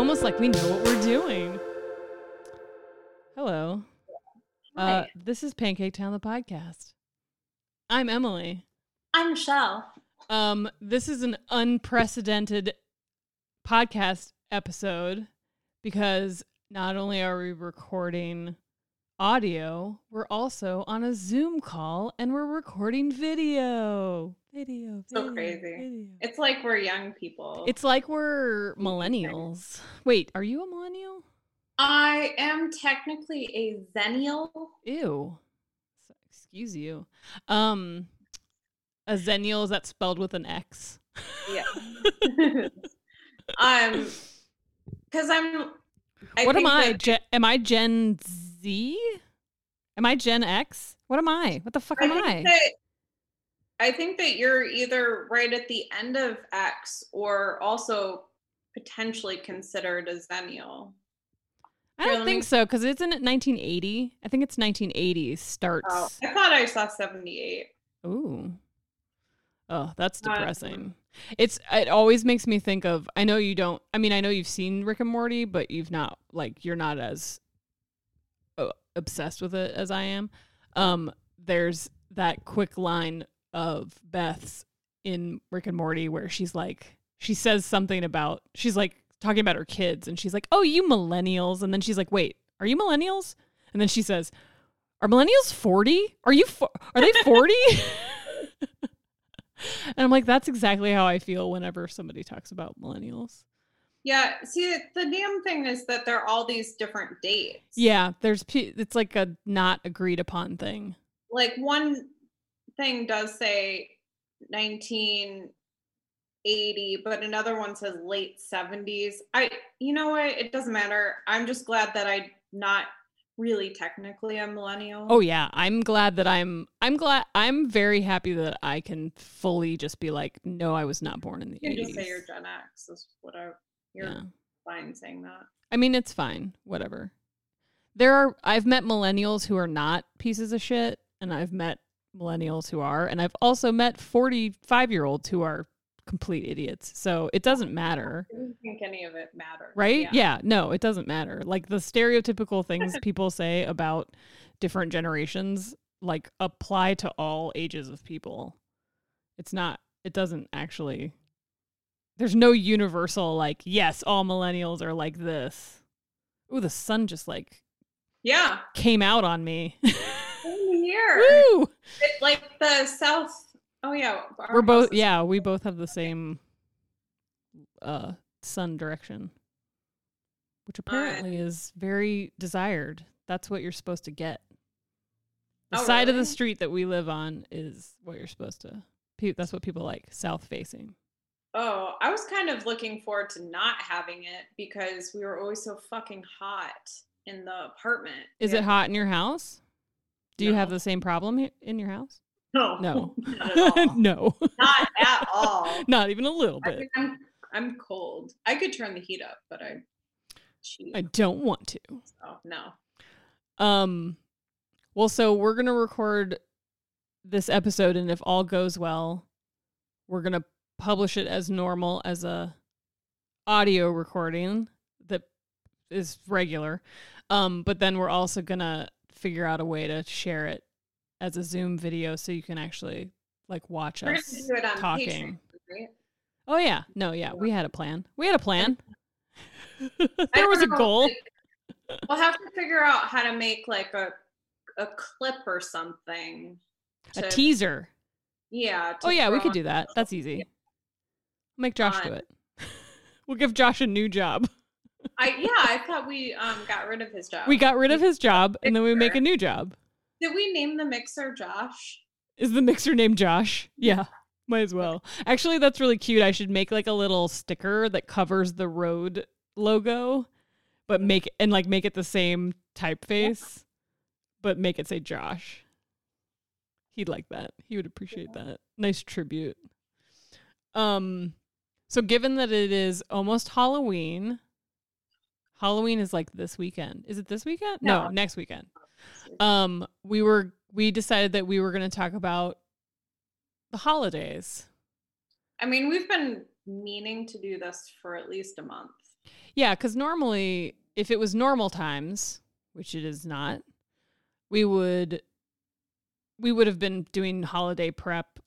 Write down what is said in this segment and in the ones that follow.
almost like we know what we're doing. Hello. Uh, this is Pancake Town, the podcast. I'm Emily. I'm Michelle. Um, this is an unprecedented podcast episode because not only are we recording audio, we're also on a Zoom call and we're recording video. Video. So crazy. video. It's like we're young people. It's like we're millennials. Wait, are you a millennial? I am technically a xennial. Ew. So- Excuse you. Um, a xennial is that spelled with an X? Yeah. um, because I'm. I what am I? that- Gen- am I Gen Z? Am I Gen X? What am I? What the fuck I am I? that I think that you're either right at the end of X or also potentially considered a xennial. I don't think so because isn't it 1980? I think it's 1980 starts. Oh, I thought I saw 78. Ooh. Oh, that's Uh, depressing. It's it always makes me think of I know you don't I mean I know you've seen Rick and Morty, but you've not like you're not as uh, obsessed with it as I am. Um there's that quick line of Beth's in Rick and Morty where she's like she says something about she's like talking about her kids and she's like, "Oh, you millennials." And then she's like, "Wait, are you millennials?" And then she says, "Are millennials 40? Are you fo- are they 40?" and I'm like, "That's exactly how I feel whenever somebody talks about millennials." Yeah, see, the damn thing is that there are all these different dates. Yeah, there's it's like a not agreed upon thing. like one thing does say 1980 but another one says late 70s i you know what it doesn't matter i'm just glad that i'm not really technically a millennial Oh yeah, I'm glad that I'm I'm glad I'm very happy that I can fully just be like, "No, I was not born in the you can 80s." just say you're gen x is what I, you're Yeah. fine saying that I mean, it's fine. Whatever. There are I've met millennials who are not pieces of shit, and I've met millennials who are, and I've also met 45-year-olds who are complete idiots. So it doesn't matter. i don't think any of it matters Right? Yeah. no, it doesn't matter. Like the stereotypical things people say about different generations like apply to all ages of people. It's not it doesn't actually there's no universal like yes, all millennials are like this. Ooh, the sun just like yeah came out on me. Same here Woo! It- like the south oh yeah We're both yeah, we both have the same uh sun direction. Which apparently is very desired. That's what you're supposed to get. The Oh, side of the street that we live on is what you're supposed to. That's what people like, south facing. Oh, I was kind of looking forward to not having it because we were always so fucking hot in the apartment. Is Yeah. it hot in your house? Do you have the same problem in your house? No, No. not at all. no. not at all. Not even a little I bit. I'm I'm cold. I could turn the heat up, but I cheat. I don't want to. so no. Um well so we're going to record this episode and if all goes well, we're going to publish it as normal as a audio recording that is regular. Um but then we're also going to figure out a way to share it as a Zoom video so you can actually like watch We're us do it on talking. Patreon, right? Oh yeah. No, yeah, we had a plan. We had a plan. There was a goal. we'll have to figure out how to make like a a clip or something. A teaser. Yeah. Oh yeah, we could do that. That's easy. Make Josh do it. we'll give Josh a new job. I yeah, I thought we um got rid of his job. We got rid of his job and then we make a new job. Did we name the mixer Josh? Is the mixer named Josh? Yeah. Might as well. Actually, that's really cute. I should make like a little sticker that covers the Rode logo, but make and like make it the same typeface, but make it say Josh. He'd like that. He would appreciate that. Nice tribute. Um so given that it is almost Halloween, Halloween is like this weekend. Is it this weekend? No, No. next weekend. Um we were we decided that we were going to talk about the holidays. I mean, we've been meaning to do this for at least a month. Yeah, because normally, if it was normal times, which it is not, we would we would have been doing holiday prep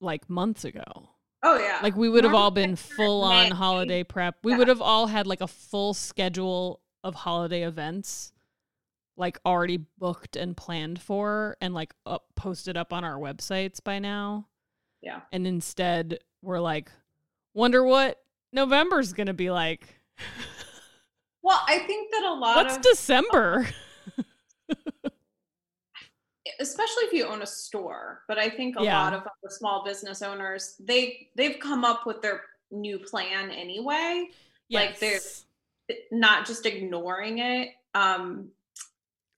like months ago. Oh yeah. Like we would have all been full on holiday prep. We Yeah. would have all had like a full schedule of holiday events like already booked and planned for and like up posted up on our websites by now. Yeah. And instead we're like wonder what November's going to be like. Well, I think that a lot What's of December? Oh, especially if you own a store, but I think a Yeah. lot of the small business owners, they they've come up with their new plan anyway, Like, they're- not just ignoring it. Um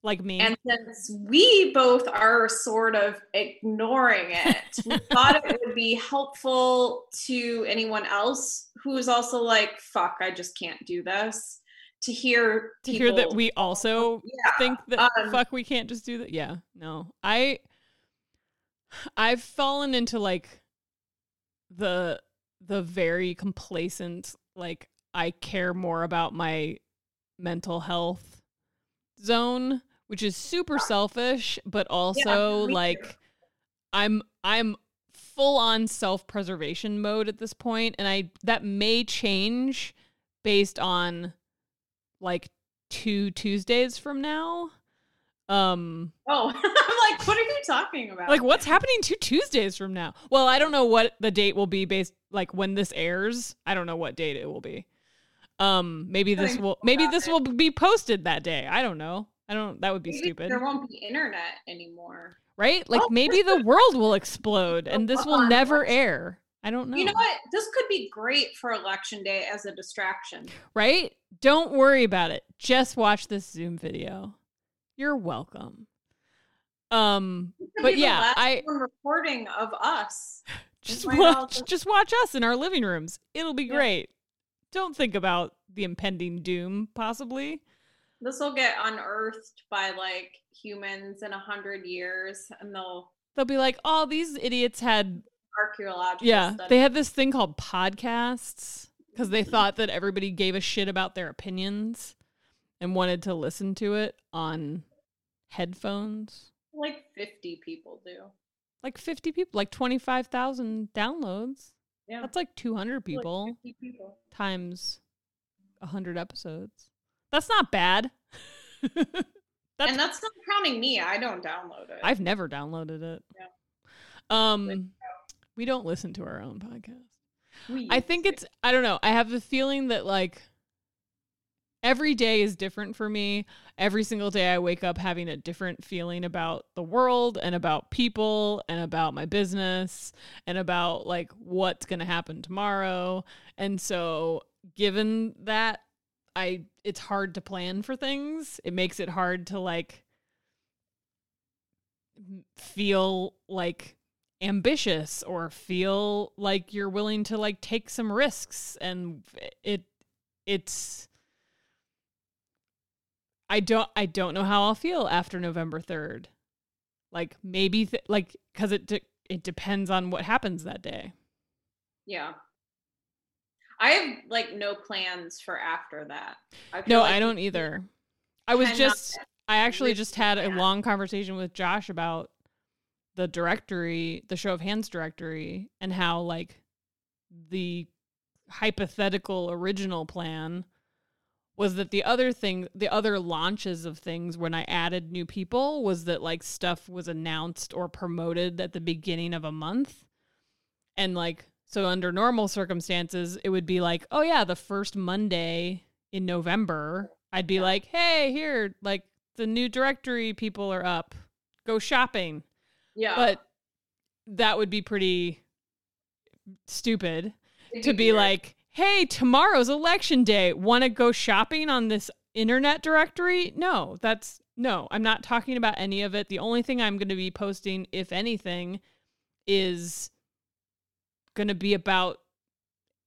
like me. And since we both are sort of ignoring it, we thought it would be helpful to anyone else who is also like, fuck, I just can't do this, to hear to hear that we also yeah, think that um, fuck we can't just do that. Yeah no. I i've fallen into like the the very complacent like i care more about my mental health zone which is super selfish but also too. like i'm i'm full on self-preservation mode at this point and i that may change based on like two Tuesdays from now. Um Oh, I'm like, what are you talking about? like what's happening two Tuesdays from now? Well, I don't know what the date will be based like when this airs. I don't know what date it will be. Um maybe this will maybe this will be posted that day. I don't know. I don't that would be Maybe stupid. There won't be internet anymore. Right? Like Oh. maybe the world will explode and this will never air. I don't know. You know what? This could be great for election day as a distraction. right? Don't worry about it. Just watch this Zoom video. You're welcome. Um, But yeah, I- recording of us. just watch, just- just watch us in our living rooms. It'll be Yeah. great. Don't think about the impending doom, possibly. This will get unearthed by like humans in a hundred years, and they'll They'll be like, "Oh, these idiots had archaeological. yeah, study. they had this thing called podcasts because they thought that everybody gave a shit about their opinions and wanted to listen to it on headphones." like fifty people do. like 50 people, like 25,000 downloads. Yeah, That's like 200 people 50 people. times 100 episodes. That's not bad. That's, and that's not counting me. I don't download it. I've never downloaded it. Um we don't listen to our own podcast. We I think it's I don't know. I have the feeling that like every day is different for me. Every single day I wake up having a different feeling about the world and about people and about my business and about like what's going to happen tomorrow. And so given that I it's hard to plan for things. It makes it hard to like feel like ambitious or feel like you're willing to like take some risks and it it's I don't I don't know how I'll feel after November 3rd. Like maybe th- like cuz it de- it depends on what happens that day. yeah. I have like no plans for after that. I No, like I don't either. I was just I actually just had a long conversation with Josh about the directory, the show of hands directory and how like the hypothetical original plan was that the other thing the other launches of things when I added new people was that like stuff was announced or promoted at the beginning of a month. And like so under normal circumstances it would be like, "Oh yeah, the first Monday in November, I'd be like, "Hey, here, like the new directory people are up. Go shopping." Yeah. But that would be pretty stupid it'd to be weird. like, hey, tomorrow's election day. Want to go shopping on this internet directory? No, that's no, I'm not talking about any of it. The only thing I'm going to be posting, if anything, is going to be about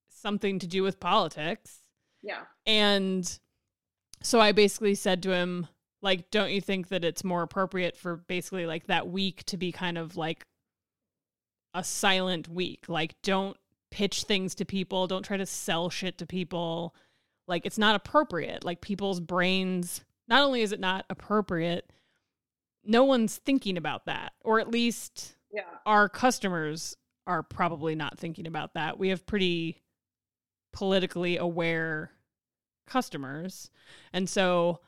something to do with politics. yeah. And so I basically said to him, like, don't you think that it's more appropriate for basically like that week to be kind of like a silent week? Like, don't pitch things to people, don't try to sell shit to people. like it's not appropriate. Like people's brains, not only is it not appropriate, no one's thinking about that, or at least Yeah. our customers are probably not thinking about that. We have pretty politically aware customers. And so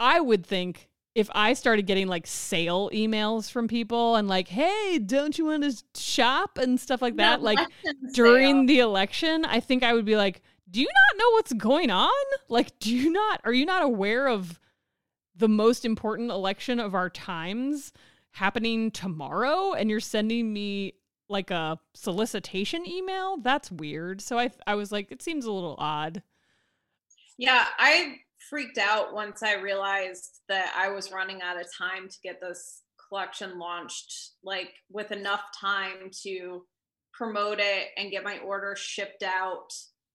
I would think if I started getting like sale emails from people and like, hey, don't you want to shop and stuff like that, No, like during sale. the election, I think I would be like, do you not know what's going on? Like, do you not, are you not aware of the most important election of our times happening tomorrow? And you're sending me like a solicitation email? That's weird. So I, I was like, it seems a little odd. Yeah, I freaked out once I realized that I was running out of time to get this collection launched, like with enough time to promote it and get my order shipped out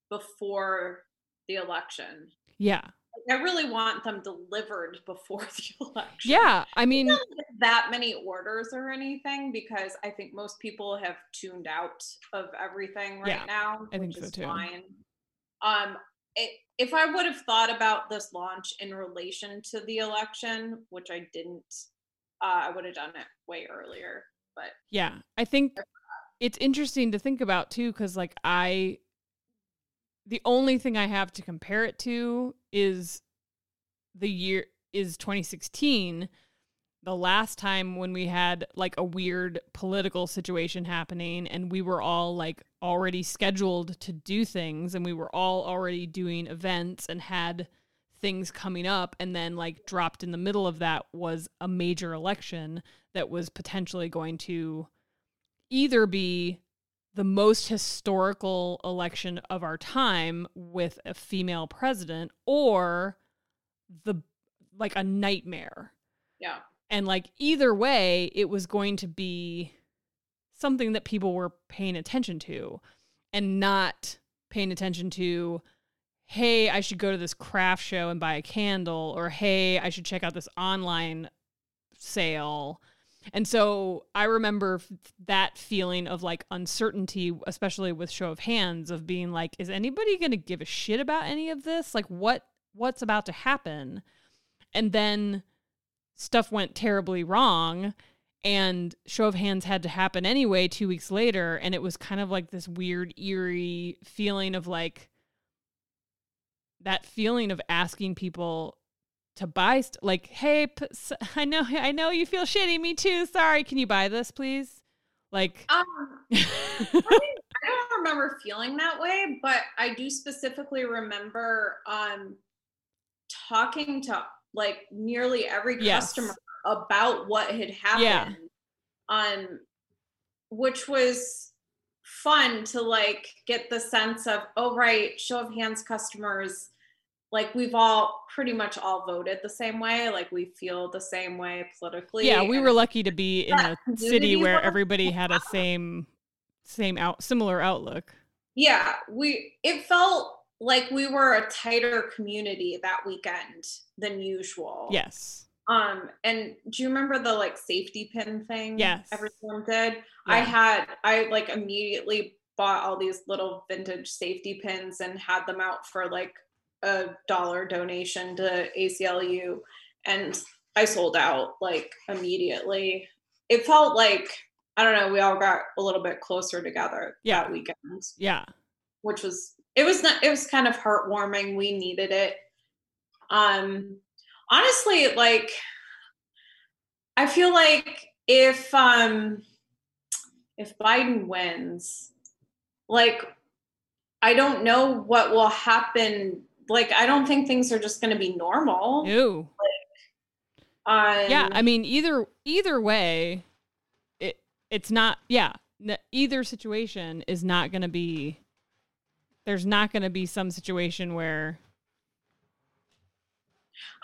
before the election. Yeah. I really want them delivered before the election. Yeah. I mean, that many orders or anything because I think most people have tuned out of everything right Yeah, now. I think so is too. Fine. Um, it, if I would have thought about this launch in relation to the election, which I didn't, uh, I would have done it way earlier. But Yeah, I think it's interesting to think about too, because like I, the only thing I have to compare it to is the year is 2016, the last time when we had like a weird political situation happening and we were all like already scheduled to do things and we were all already doing events and had things coming up and then like dropped in the middle of that was a major election that was potentially going to either be the most historical election of our time with a female president or the like a nightmare. Yeah, and like either way it was going to be something that people were paying attention to and not paying attention to hey i should go to this craft show and buy a candle or hey i should check out this online sale. And so i remember that feeling of like uncertainty especially with show of hands of being like is anybody going to give a shit about any of this? Like what what's about to happen? And then stuff went terribly wrong and show of hands had to happen anyway 2 weeks later. And it was kind of like this weird eerie feeling of like that feeling of asking people to buy st- like hey p- s- I know I know you feel shitty. Me too. Sorry. Can you buy this please? Like um, I don't remember feeling that way, but I do specifically remember um talking to like nearly every Yes. customer about what had happened. Yeah. Um which was fun to like get the sense of oh right, show of hands customers like we've all pretty much all voted the same way, like we feel the same way politically. yeah we and were lucky to be in a city where everybody had a same same out similar outlook yeah we it felt like we were a tighter community that weekend than usual. Yes. Um and do you remember the like safety pin thing Yes. everyone did? I had i like immediately bought all these little vintage safety pins and had them out for like a dollar donation to aclu and i sold out like immediately. It felt like i don't know we all got a little bit closer together Yeah. that weekend. Yeah. Which was it was not it was kind of heartwarming. We needed it. Um honestly like i feel like if um if biden wins like i don't know what will happen. Like i don't think things are just going to be normal. Ew. um, yeah i mean either either way it it's not yeah either situation is not going to be there's not going to be some situation where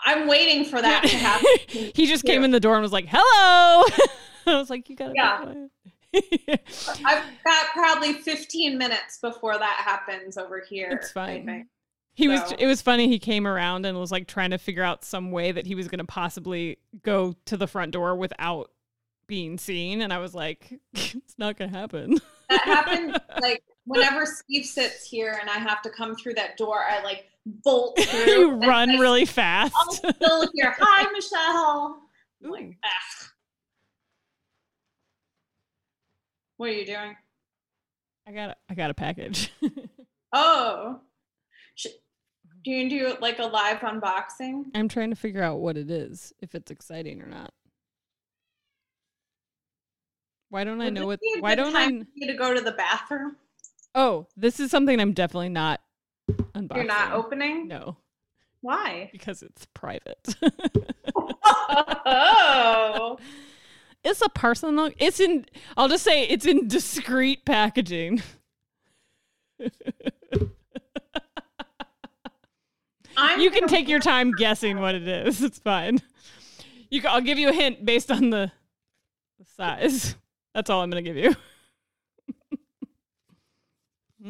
i'm waiting for that to happen he just came in the door and was like hello i was like you gotta be Yeah. i've got probably 15 minutes before that happens over here It's fine. He was. It was funny. He came around and was like trying to figure out some way that he was going to possibly go to the front door without being seen. And I was like, "It's not going to happen." that happened like whenever Steve sits here and I have to come through that door, I like bolt through. you run I- really fast. I'll still hear, "Hi, Michelle." I'm like, ah. What are you doing? I got a, I got a package. Oh, Sh- do you do like a live unboxing? I'm trying to figure out what it is, if it's exciting or not. Why don't I know what? Why don't I? you to go to the bathroom? Oh, this is something I'm definitely not unboxing. You're not opening. No, Why? because it's private. oh, it's a personal. It's in. I'll just say it's in discreet packaging. I'm you can take your time guessing what it is. It's fine. You can, I'll give you a hint based on the, the size. That's all I'm going to give you.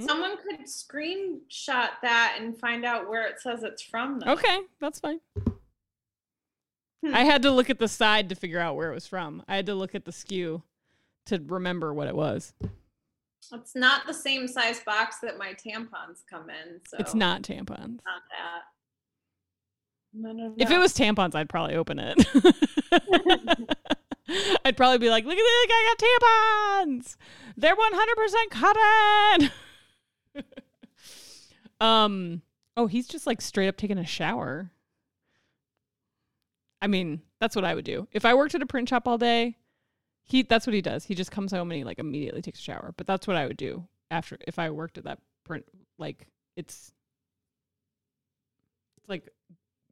Someone could screenshot that and find out where it says it's from. Though. Okay, that's fine. Hmm. I had to look at the side to figure out where it was from. I had to look at the SKU to remember what it was. It's not the same size box that my tampons come in. So It's not tampons. not that. I don't If it was tampons, I'd probably open it. I'd probably be like, "Look at this! I got tampons. They're one hundred percent cotton." um. Oh, he's just like straight up taking a shower. I mean, that's what I would do if I worked at a print shop all day. He that's what he does. He just comes home and he like immediately takes a shower. But that's what I would do after if I worked at that print. Like it's it's like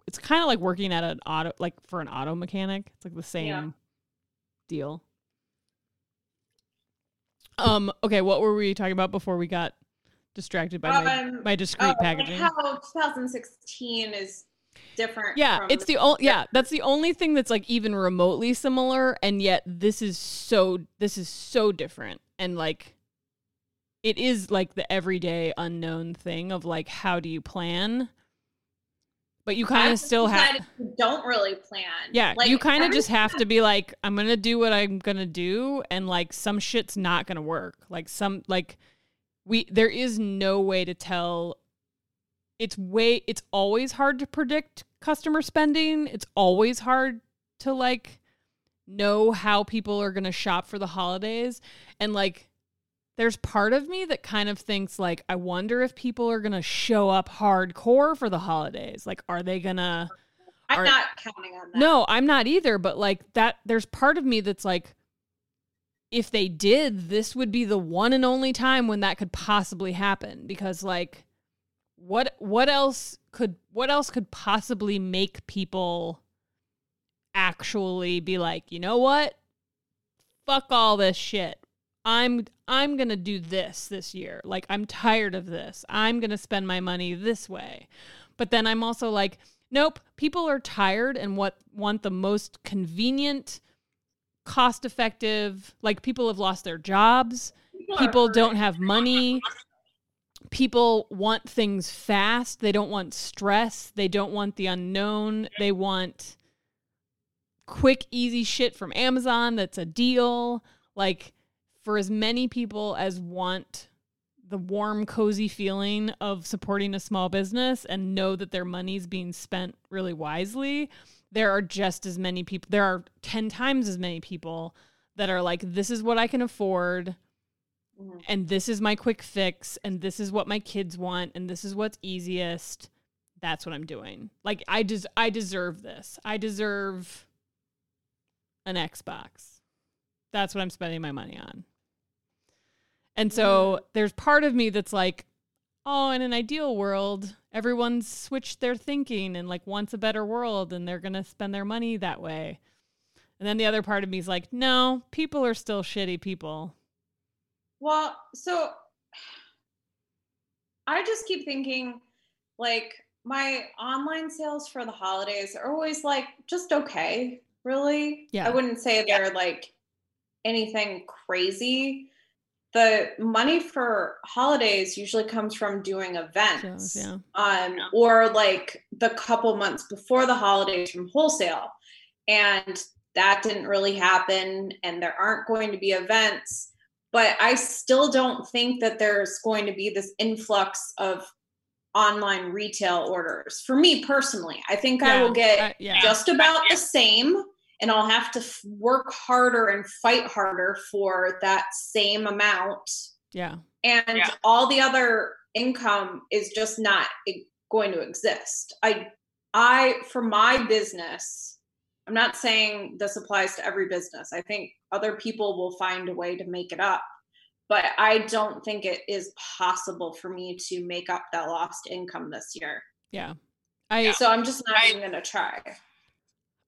it's kind of like working at an auto like for an auto mechanic. It's like the same Yeah. deal. Um. Okay. What were we talking about before we got distracted by my Um, my discreet Oh, like packaging? how 2016 is different. yeah, it's the only yeah, that's the only thing that's like even remotely similar and yet this is so this is so different and like it is like the everyday unknown thing of like how do you plan? But you kind of still have don't really plan. Yeah, Like, you kind of just have to be like, I'm gonna do what I'm gonna do, and like some shit's not gonna work. Like some like we there is no way to tell. It's way it's always hard to predict customer spending. It's always hard to like know how people are gonna shop for the holidays, and like there's part of me that kind of thinks like I wonder if people are gonna show up hardcore for the holidays. Like, are they gonna? I'm are- not counting on that. No, I'm not either, but like that there's part of me that's like if they did, this would be the one and only time when that could possibly happen because like what what else could what else could possibly make people actually be like, "You know what? Fuck all this shit. I'm I'm going to do this this year. Like I'm tired of this. I'm going to spend my money this way." But then I'm also like, nope, people are tired and what want the most convenient, cost effective, like people have lost their jobs, People, don't have money. People want things fast. They don't want stress. They don't want the unknown. They want quick, easy shit from Amazon that's a deal. Like, for as many people as want the warm, cozy feeling of supporting a small business and know that their money's being spent really wisely, there are just as many people, there are 10 times as many people that are like, this is what I can afford Mhm. and this is my quick fix and this is what my kids want and this is what's easiest. That's what i'm doing. Like i des- i deserve this. I deserve an xbox. That's what i'm spending my money on. And so there's part of me that's like oh in an ideal world everyone's switched their thinking and like wants a better world and they're going to spend their money that way and then the other part of me is like no people are still shitty people Well, so I just keep thinking like my online sales for the holidays are always like just okay, really. Yeah. I wouldn't say they're like anything crazy. The money for holidays usually comes from doing events. Shows, yeah. Um, or like the couple months before the holidays from wholesale. And that didn't really happen. And there aren't going to be events but I still don't think that there's going to be this influx of online retail orders. For me personally, I think I will get uh, yeah. just about the same and I'll have to f- work harder and fight harder for that same amount Yeah. and Yeah. all the other income is just not going to exist i i for my business i'm not saying this applies to every business i think other people will find a way to make it up but i don't think it is possible for me to make up that lost income this year Yeah. I so i'm just not I- even going to try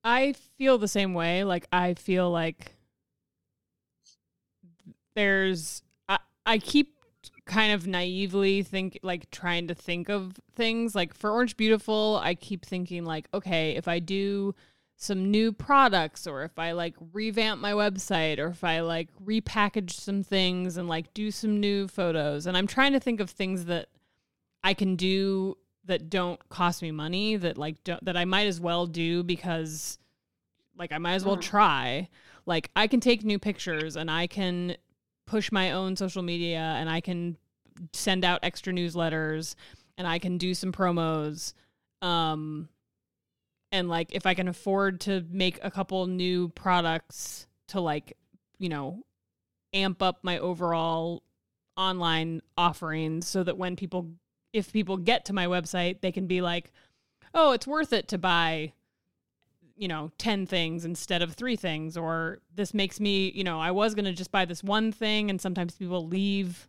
I feel the same way. Like I feel like there's I, I keep kind of naively think like trying to think of things like for Orange Beautiful, I keep thinking like, okay, if I do some new products or if I like revamp my website or if I like repackage some things and like do some new photos and I'm trying to think of things that I can do that don't cost me money that like don't, that I might as well do because like I might as well Mhm. try. Like I can take new pictures and I can push my own social media and I can send out extra newsletters and I can do some promos. Um and like if I can afford to make a couple new products to like, you know, amp up my overall online offerings so that when people if people get to my website, they can be like, "Oh, it's worth it to buy you know 10 things instead of 3 things or this makes me, you know, I was going to just buy this one thing and sometimes people leave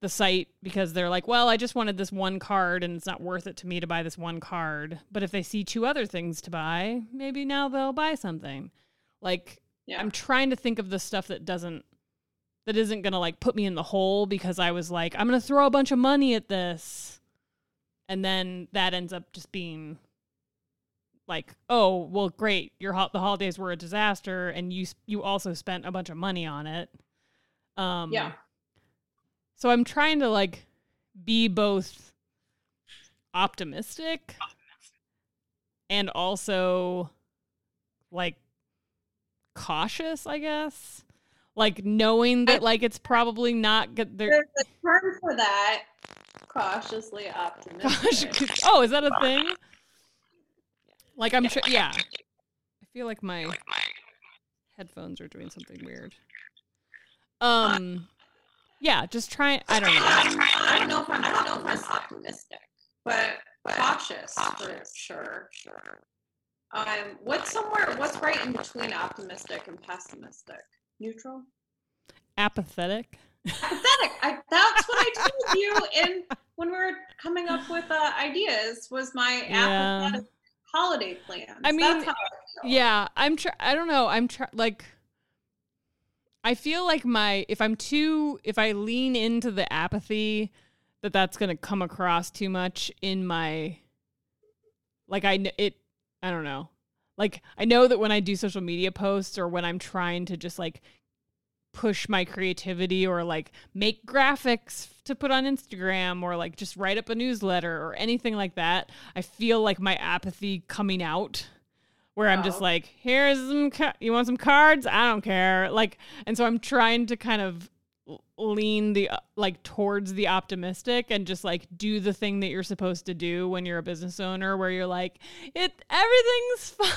the site because they're like, "Well, I just wanted this one card and it's not worth it to me to buy this one card." But if they see two other things to buy, maybe now they'll buy something. Like yeah I'm trying to think of the stuff that doesn't that isn't gonna like put me in the hole because I was like, I'm gonna throw a bunch of money at this. And then that ends up just being like, oh, well, great. Your ho- the holidays were a disaster, and you you also spent a bunch of money on it. Um, yeah So I'm trying to like be both optimistic and also like cautious, I guess. Like knowing that like it's probably not good. There's a term for that cautiously optimistic Gosh, oh, is that a thing? Like I'm sure. Yeah, I feel like my headphones are doing something weird. Um, yeah, just try. I don't know. I don't know if I'm, I don't know if I'm optimistic, but cautious for sure. Sure. Um, what's somewhere? What's right in between optimistic and pessimistic? Neutral. Apathetic. apathetic I, that's what I told you in when we were coming up with uh, ideas. Was my Yeah. apathetic holiday plans. I mean, that's how I. Yeah, I'm try I don't know. I'm try like I feel like my if I'm too if I lean into the apathy that that's going to come across too much in my like I it I don't know. Like I know that when I do social media posts or when I'm trying to just like push my creativity or like make graphics to put on Instagram or like just write up a newsletter or anything like that, I feel like my apathy coming out where I'm just Oh. like, here's some, ca- you want some cards? I don't care. Like, and so I'm trying to kind of lean the uh, like towards the optimistic and just like do the thing that you're supposed to do when you're a business owner where you're like it everything's fine.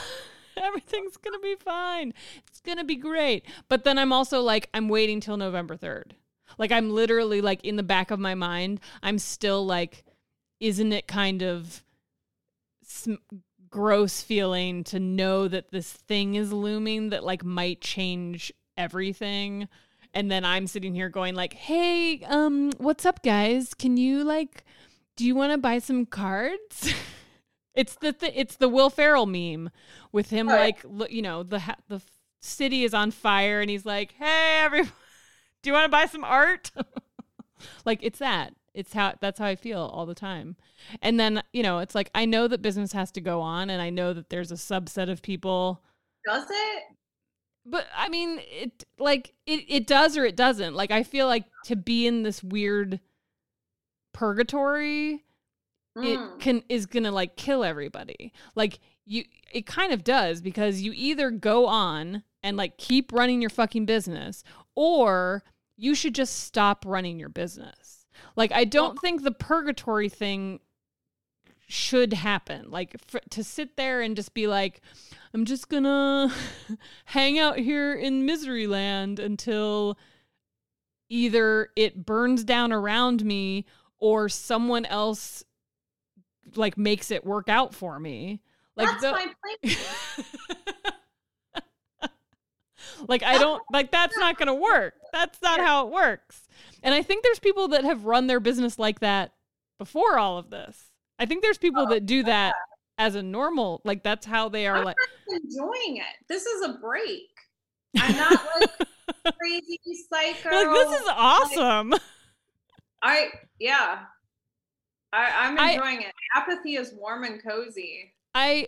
Everything's gonna be fine. It's gonna be great. But then i'm also like i'm waiting till november 3rd like i'm literally like in the back of my mind i'm still like isn't it kind of sm- gross feeling to know that this thing is looming that like might change everything and then i'm sitting here going like hey um what's up guys? Can you like do you want to buy some cards? It's the th- it's the will ferrell meme with him like lo- you know the ha- the city is on fire and he's like hey everyone do you want to buy some art? Like it's that. It's how that's how i feel all the time. And then you know it's like i know that business has to go on and i know that there's a subset of people Does it? But I mean, it like it it does or it doesn't. Like I feel like to be in this weird purgatory, Mm. it can is gonna like kill everybody. Like you, it kind of does because you either go on and like keep running your fucking business, or you should just stop running your business. Like I don't think the purgatory thing should happen. Like for, to sit there and just be like, I'm just gonna hang out here in misery land until either it burns down around me or someone else like makes it work out for me. Like that's the- my plan. like I don't like that's not gonna work. That's not how it works. And I think there's people that have run their business like that before all of this. I think there's people oh, that do that as a normal, like that's how they are. I'm like enjoying it. This is a break. I'm not like crazy psycho. like this is awesome. Like, I yeah. I, I'm enjoying I, it. Apathy is warm and cozy. I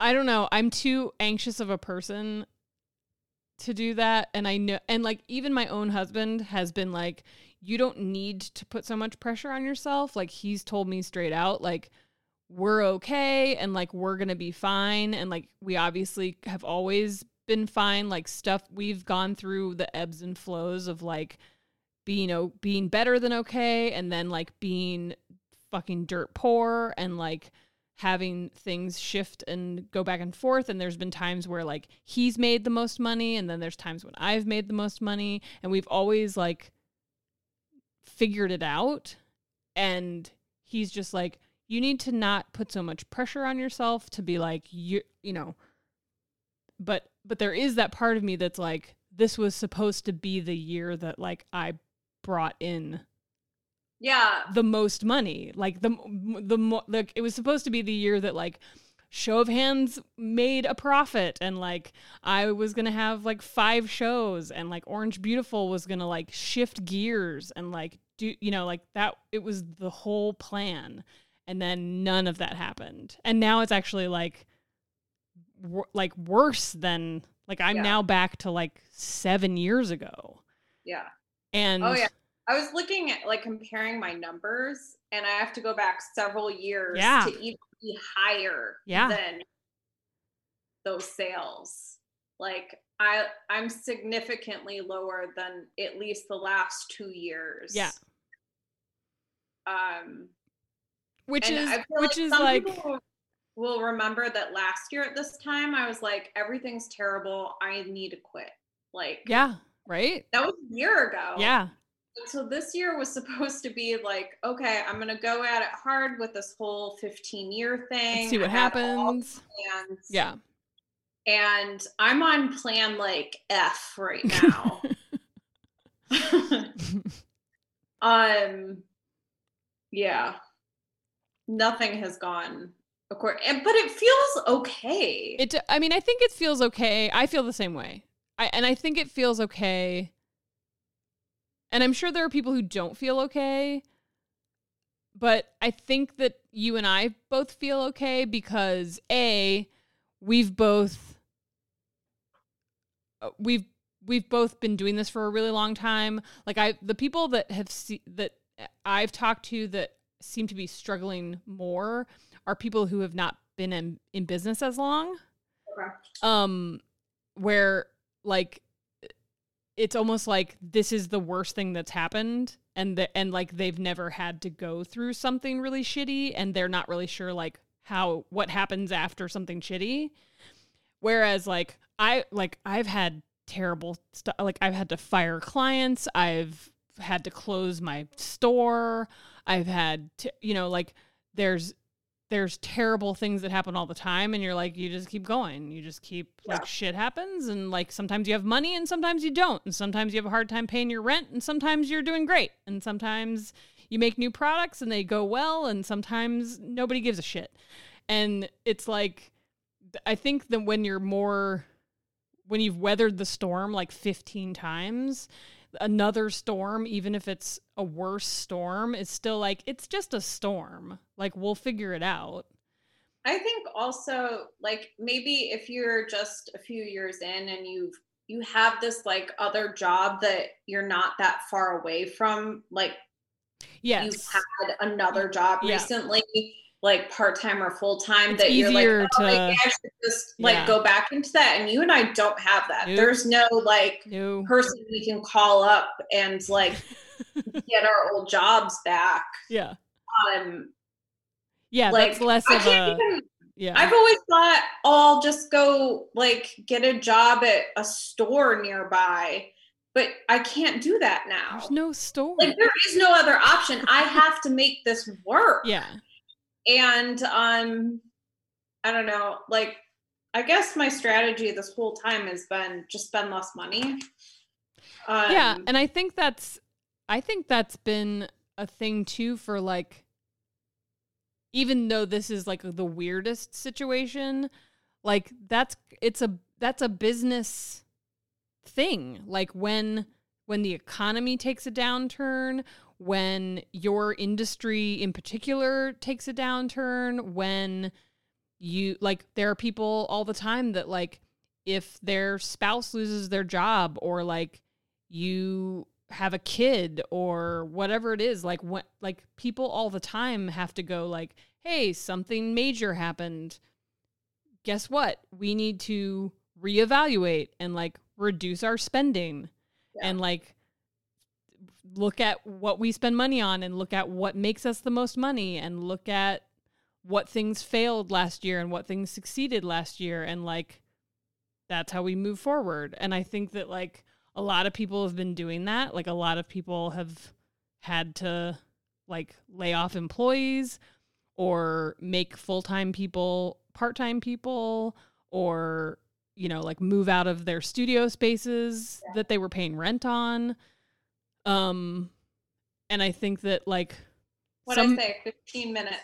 I don't know. I'm too anxious of a person to do that and I know and like even my own husband has been like you don't need to put so much pressure on yourself. Like he's told me straight out like we're okay and like we're to be fine. And like we obviously have always been fine. Like stuff we've gone through the ebbs and flows of like being o- being better than okay and then like being fucking dirt poor and like having things shift and go back and forth. And there's been times where like he's made the most money and then there's times when I've made the most money. And we've always like figured it out and he's just like you need to not put so much pressure on yourself to be like you you know. But but there is that part of me that's like this was supposed to be the year that like I brought in yeah. the most money. Like the the more like it was supposed to be the year that like show of hands made a profit and like I was to have like five shows and like Orange Beautiful was to like shift gears and like do you know like that it was the whole plan and then none of that happened and now it's actually like wor- like worse than like I'm yeah. now back to like 7 years ago. Yeah. And Oh yeah. I was looking at like comparing my numbers and I have to go back several years yeah. to even be higher yeah. than those sales. Like I I'm significantly lower than at least the last 2 years. Yeah. Um which is which like is like will remember that last year at this time I was like everything's terrible. I need to quit. Like Yeah, right? That was a year ago. Yeah so this year was supposed to be like, okay, I'm gonna go at it hard with this whole 15 year thing. Let's see what happens. Yeah. And I'm on plan like F right now. um yeah. Nothing has gone according but it feels okay. It I mean, I think it feels okay. I feel the same way. I and I think it feels okay and I'm sure there are people who don't feel okay. But I think that you and I both feel okay because A, we've both uh, we've we've both been doing this for a really long time. Like I the people that have se- that I've talked to that seem to be struggling more are people who have not been in, in business as long. Okay. Um where like it's almost like this is the worst thing that's happened and the, and like they've never had to go through something really shitty and they're not really sure like how what happens after something shitty. Whereas like i like i've had terrible stuff like i've had to fire clients. I've had to close my store. I've had to you know like there's there's terrible things that happen all the time and you're like you just keep going you just keep yeah. like shit happens and like sometimes you have money and sometimes you don't and sometimes you have a hard time paying your rent and sometimes you're doing great and sometimes you make new products and they go well and sometimes nobody gives a shit and it's like i think that when you're more when you've weathered the storm like 15 times another storm, even if it's a worse storm, is still like, it's just a storm. Like, we'll figure it out. I think also, like, maybe if you're just a few years in and you've you have this like other job that you're not that far away from like yes you've had another job yeah. recently like part time or full time that you're like, oh, like, to- I should just like Yeah. go back into that. And you and I don't have that. Nope. There's no like No. person we can call up and like get our old jobs back. Yeah. Um, Yeah, like that's less I of can't a even. yeah. I've always thought, oh, I'll just go like get a job at a store nearby, but I can't do that now. There's no store. like there is no other option. I have to make this work. yeah. And um i don't know like i guess my strategy this whole time has been just spend less money um, yeah, and I think that's I think that's been a thing too for like even though this is like the weirdest situation, like that's it's a that's a business thing. Like when when the economy takes a downturn, when your industry in particular takes a downturn, when you like there are people all the time that like if their spouse loses their job or like you have a kid or whatever it is like what like people all the time have to go like hey something major happened. Guess what? We need to reevaluate and like reduce our spending. Yeah. and like look at what we spend money on and look at what makes us the most money and look at what things failed last year and what things succeeded last year. And like that's how we move forward. And i think that like a lot of people have been doing that. Like a lot of people have had to like lay off employees or make full-time people part-time people or you know like move out of their studio spaces that they were paying rent on um and i think that like what some i say? 15 minutes.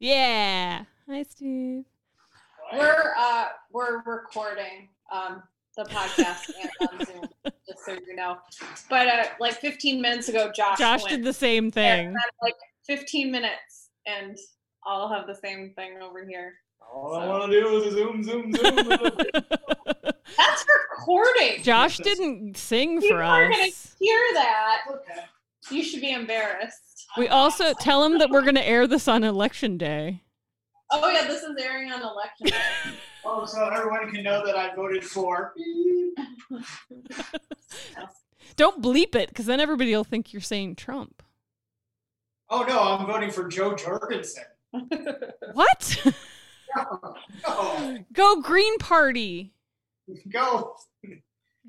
Yeah. Hi steve. We're uh we're recording um the podcast and on zoom just so you know. But uh like 15 minutes ago josh josh went did the same thing. And I'm like 15 minutes and i'll have the same thing over here. All I want to do is zoom, zoom, zoom. that's recording. Josh didn't sing People for are gonna us. hear that. Okay. you should be embarrassed. We also tell him that we're going to air this on election day. Oh yeah, this is airing on election day. Oh, so everyone can know that I voted for. don't bleep it because then everybody will think you're saying trump. Oh no, I'm voting for Jo Jorgensen. what? No, go green party go.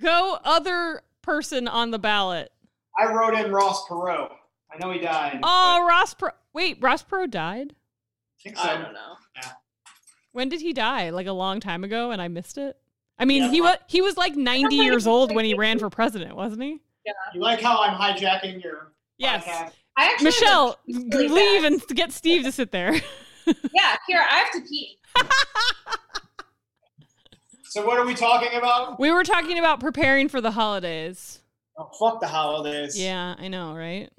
go other person on the ballot I wrote in Ross Perot. I know he died. oh ross Perot. wait ross Perot died I think so. I don't know. when did he die like a long time ago and i missed it i mean Yeah. he was he was like 90 years old when he ran for president wasn't he Yeah. You like how I'm hijacking your yes podcast? I actually michelle have to pee really leave bad. and get steve to sit there Yeah, here I have to pee. So what are we talking about? we were talking about preparing for the holidays Oh, fuck the holidays. Yeah, I know, right?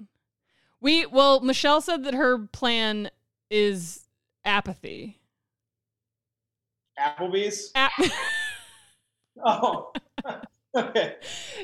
We well, Michelle said that her plan is apathy. Applebee's. Ap- Oh. okay.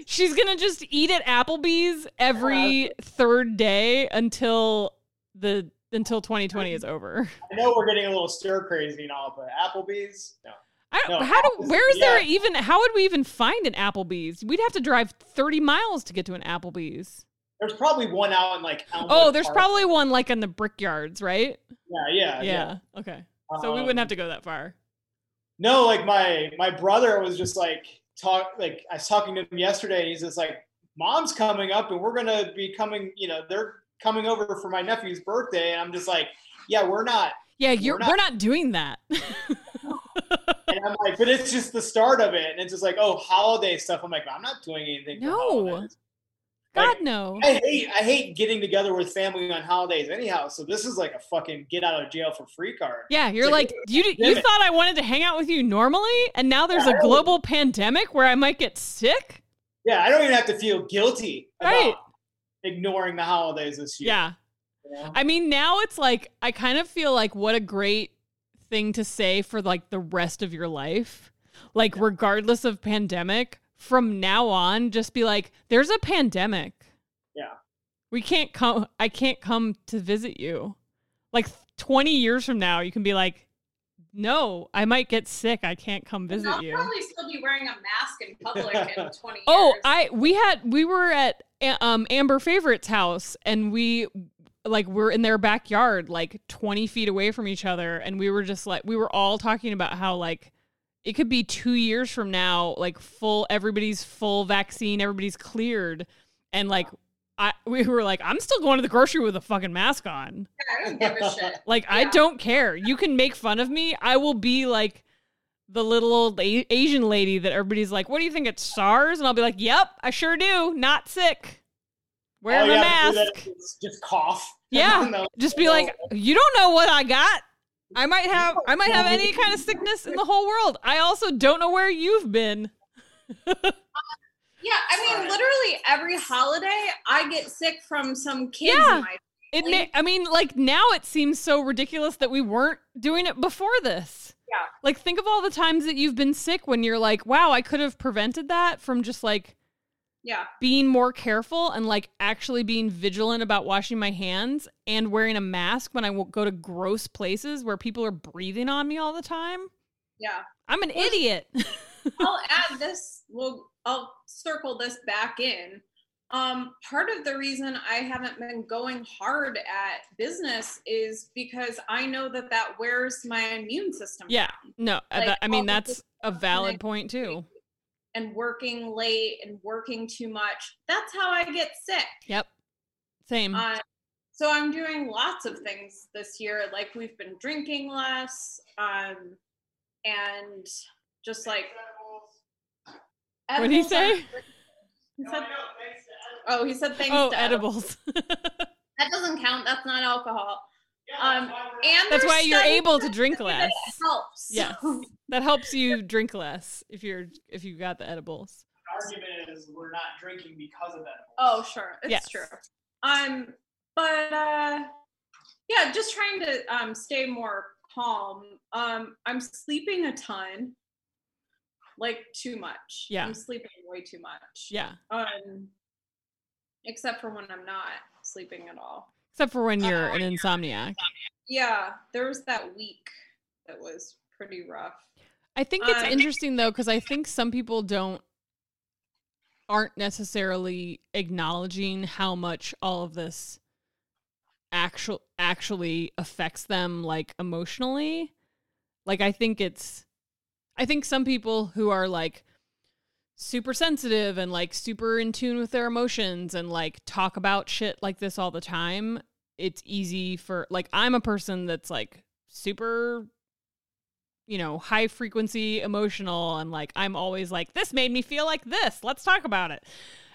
She's gonna just eat at Applebee's every third day until the until 2020 is over. I know we're getting a little stir crazy and all, but Applebee's. No. I don't, No, how do where is there yeah. even how would we even find an Applebee's? We'd have to drive 30 miles to get to an Applebee's. There's probably one out in like. Elmwood Oh, there's Park. probably one like in the brickyards, right? Yeah, yeah, Yeah. Okay. So we Um, wouldn't have to go that far. No, like my my brother was just like talk like I was talking to him yesterday. And he's just like, "Mom's coming up, and we're gonna be coming. You know, they're coming over for my nephew's birthday." And I'm just like, "Yeah, we're not." Yeah, you're not- we're not doing that. And I'm like, "But it's just the start of it." And it's just like, "Oh, holiday stuff." I'm like, "I'm not doing anything." No. God Like, no. I hate I hate getting together with family on holidays anyhow. So this is like a fucking get out of jail for free card. Yeah, you're like, like, you you thought I wanted to hang out with you normally, and now there's a global pandemic where I might get sick. Yeah, I don't even have to feel guilty about Right. ignoring the holidays this year. Yeah, you know? I mean now it's like I kind of feel like what a great thing to say for like the rest of your life. Like regardless of pandemic, from now on, just be like, there's a pandemic. Yeah. We can't come. I can't come to visit you. Like 20 years from now you can be like, no, I might get sick. I can't come visit I'll you. probably still be wearing a mask in public in 20 Oh. I we had we were at um Amber Favorite's house and we like we're in their backyard like 20 feet away from each other and we were just like we were all talking about how like it could be 2 years from now like full everybody's full vaccine everybody's cleared and like I we were like I'm still going to the grocery with a fucking mask on. I don't give a shit. Like I don't care. You can make fun of me. I will be like the little old A- Asian lady that everybody's like, "What do you think it's SARS?" And I'll be like, "Yep, I sure do. Not sick. Wearing a have to do mask. just cough. Yeah. Just be like, you don't know what I got. I might have. I might have any kind of sickness in the whole world. I also don't know where you've been. Yeah, I mean, literally every holiday, I get sick from some kids Yeah. in my It. Really? Ma- I mean, like now it seems so ridiculous that we weren't doing it before this. Yeah. Like, think of all the times that you've been sick when you're like, wow, I could have prevented that from just like Yeah, being more careful and like actually being vigilant about washing my hands and wearing a mask when i go to gross places where people are breathing on me all the time. yeah. I'm an Well- idiot. I'll add this. Well, I'll circle this back in. Um, part of the reason I haven't been going hard at business is because I know that that wears my immune system. Yeah. down. no, uh, Like, that- I mean that's a valid point too. And working late and working too much. That's how I get sick. Yep. Same. Uh, so I'm doing lots of things this year. Like we've been drinking less, um, and just like. what did he say? He said, oh, he said thanks Oh, edibles. That doesn't count. That's not alcohol. Um, and That's why you're able to drink say that less. It helps. Yes. That helps you drink less if you're if you got the edibles. argument is we're not drinking because of that. Oh, sure. It's Yes. true. Um, but uh, yeah, just trying to um stay more calm. Um, I'm sleeping a ton, like too much. Yeah. I'm sleeping way too much. Yeah. Um, except for when I'm not sleeping at all. Except for when you're an insomniac. Yeah, there was that week that was pretty rough. I think it's Uh, interesting though because I think some people don't aren't necessarily acknowledging how much all of this actual actually affects them like emotionally. Like I think it's I think some people who are like super sensitive and like super in tune with their emotions and like talk about shit like this all the time, it's easy for like I'm a person that's like super you know, high frequency emotional and like I'm always like this made me feel like this. Let's talk about it.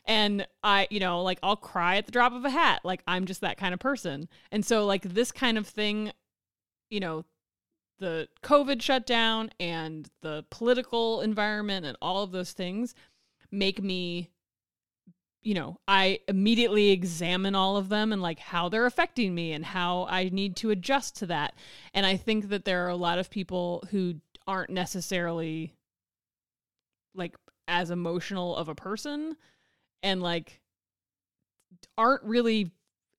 And I, you know, like I'll cry at the drop of a hat. Like I'm just that kind of person. And so like this kind of thing, you know, the COVID shutdown and the political environment and all of those things make me you know, I immediately examine all of them and like how they're affecting me and how I need to adjust to that. And I think that there are a lot of people who aren't necessarily like as emotional of a person and like aren't really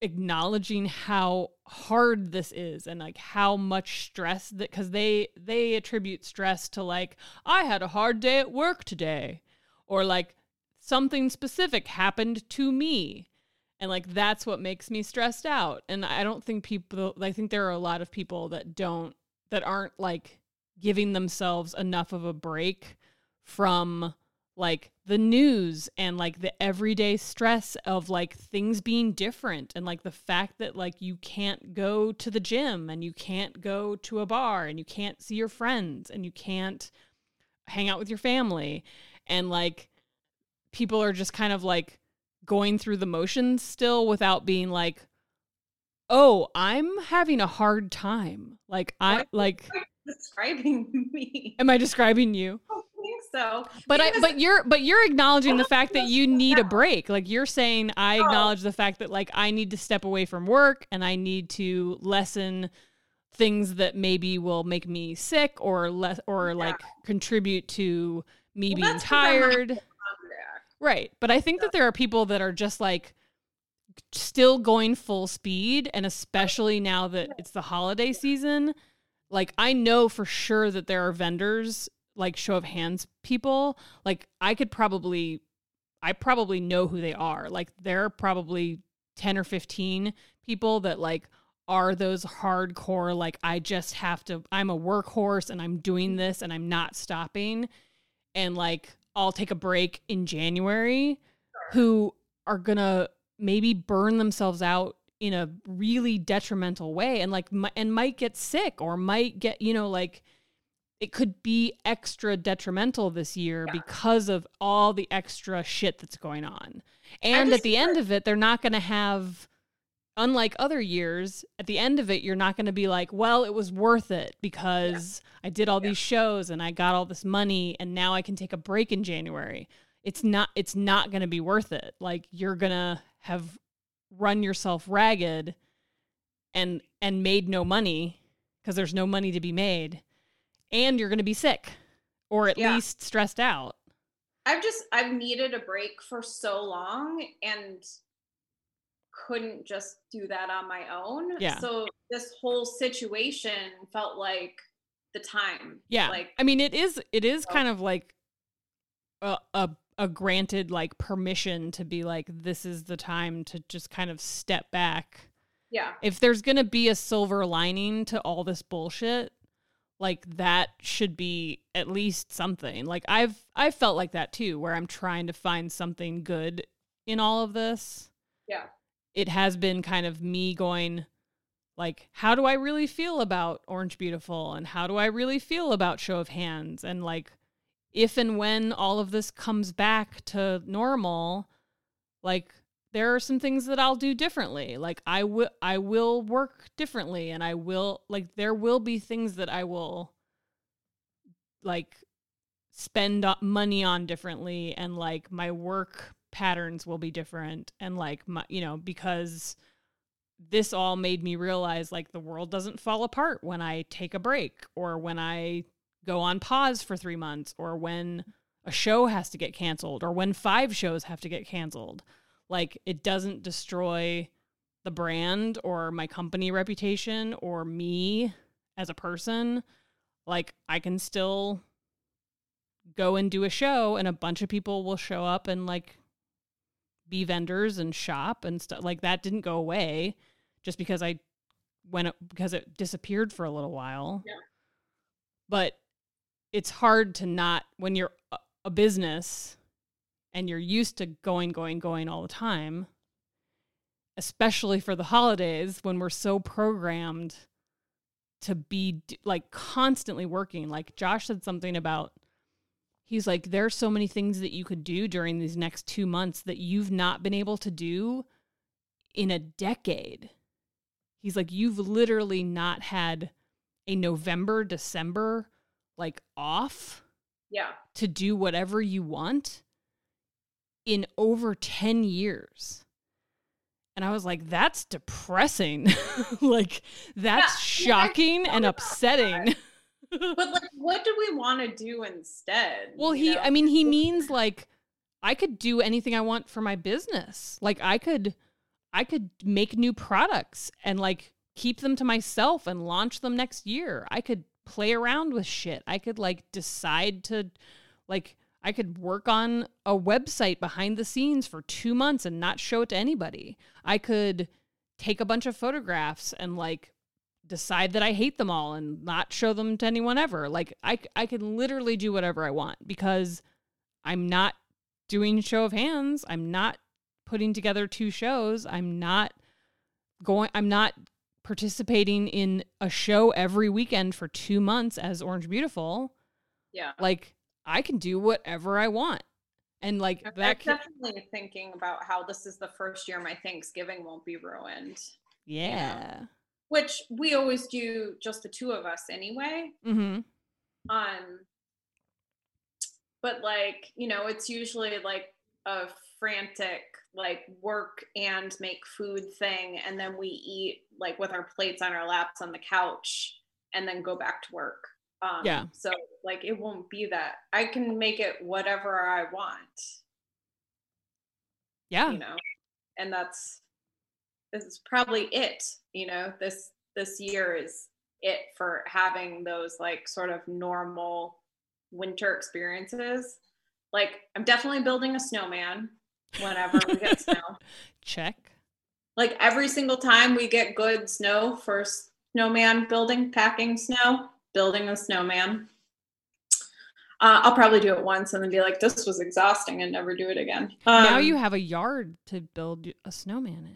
acknowledging how hard this is and like how much stress that cuz they they attribute stress to like I had a hard day at work today or like something specific happened to me and like that's what makes me stressed out and i don't think people i think there are a lot of people that don't that aren't like giving themselves enough of a break from like the news and like the everyday stress of like things being different and like the fact that like you can't go to the gym and you can't go to a bar and you can't see your friends and you can't hang out with your family. And like people are just kind of like going through the motions still without being like oh i'm having a hard time. Like i like Describing me. am i describing you? Think so. but i but you're but you're acknowledging the fact that you need a break like you're saying i Oh. acknowledge the fact that like i need to step away from work and i need to lessen things that maybe will make me sick or less or Yeah. like contribute to me Well, being that's 'cause I'm a tired. Right. But I think that there are people that are just like still going full speed and especially now that it's the holiday season like i know for sure that there are vendors like show of hands people like i could probably i probably know who they are. Like there are probably 10 or 15 people that like are those hardcore like i just have to i'm a workhorse and i'm doing this and i'm not stopping. And like i'll take a break in january who are gonna maybe burn themselves out in a really detrimental way and like and might get sick or might get you know like it could be extra detrimental this year yeah. because of all the extra shit that's going on and at the end of it they're not going to have unlike other years at the end of it you're not going to be like well it was worth it because yeah. i did all yeah. these shows and i got all this money and now i can take a break in january it's not it's not going to be worth it like you're going to have run yourself ragged and and made no money because there's no money to be made and you're going to be sick or at yeah. least stressed out i've just i've needed a break for so long and couldn't just do that on my own yeah so this whole situation felt like the time yeah like i mean it is it is kind of like a, a a granted like permission to be like this is the time to just kind of step back. Yeah. If there's going to be a silver lining to all this bullshit, like that should be at least something. Like I've I've felt like that too where I'm trying to find something good in all of this. Yeah. It has been kind of me going like how do I really feel about Orange Beautiful and how do I really feel about Show of Hands and like if and when all of this comes back to normal, like there are some things that I'll do differently. Like I will I will work differently and I will like there will be things that I will like spend money on differently and like my work patterns will be different and like my you know because this all made me realize like the world doesn't fall apart when I take a break or when I go on pause for three months or when a show has to get canceled or when five shows have to get canceled. Like it doesn't destroy the brand or my company reputation or me as a person. Like I can still go and do a show and a bunch of people will show up and like be vendors and shop and stuff like that didn't go away just because I went because it disappeared for a little while. Yeah. But it's hard to not when you're a business and you're used to going going going all the time especially for the holidays when we're so programmed to be like constantly working. Like Josh said something about he's like there's so many things that you could do during these next 2 months that you've not been able to do in a decade. He's like you've literally not had a November December like off yeah. to do whatever you want in over 10 years. And i was like that's depressing. Like that's yeah, shocking and upsetting. but like what do we want to do instead well he know? i mean he means like i could do anything i want for my business. Like i could i could make new products and like keep them to myself and launch them next year. I could play around with shit. I could like decide to like I could work on a website behind the scenes for 2 months and not show it to anybody. I could take a bunch of photographs and like decide that I hate them all and not show them to anyone ever. Like I I can literally do whatever I want because I'm not doing show of hands. I'm not putting together two shows. I'm not going I'm not participating in a show every weekend for two months as Orange Beautiful. Yeah. Like I can do whatever I want. And like I'm that can... definitely thinking about how this is the first year my Thanksgiving won't be ruined. Yeah. You know? Which we always do just the two of us anyway. Mm-hmm. Um but like, you know, it's usually like a frantic like work and make food thing and then we eat like with our plates on our laps on the couch and then go back to work um, yeah so like it won't be that i can make it whatever i want yeah you know and that's this is probably it. You know, this this year is it for having those like sort of normal winter experiences. Like I'm definitely building a snowman whenever we get snow. Check. Like every single time we get good snow for snowman building, packing snow, building a snowman. Uh, I'll probably do it once and then be like, this was exhausting and never do it again. Um, now you have a yard to build a snowman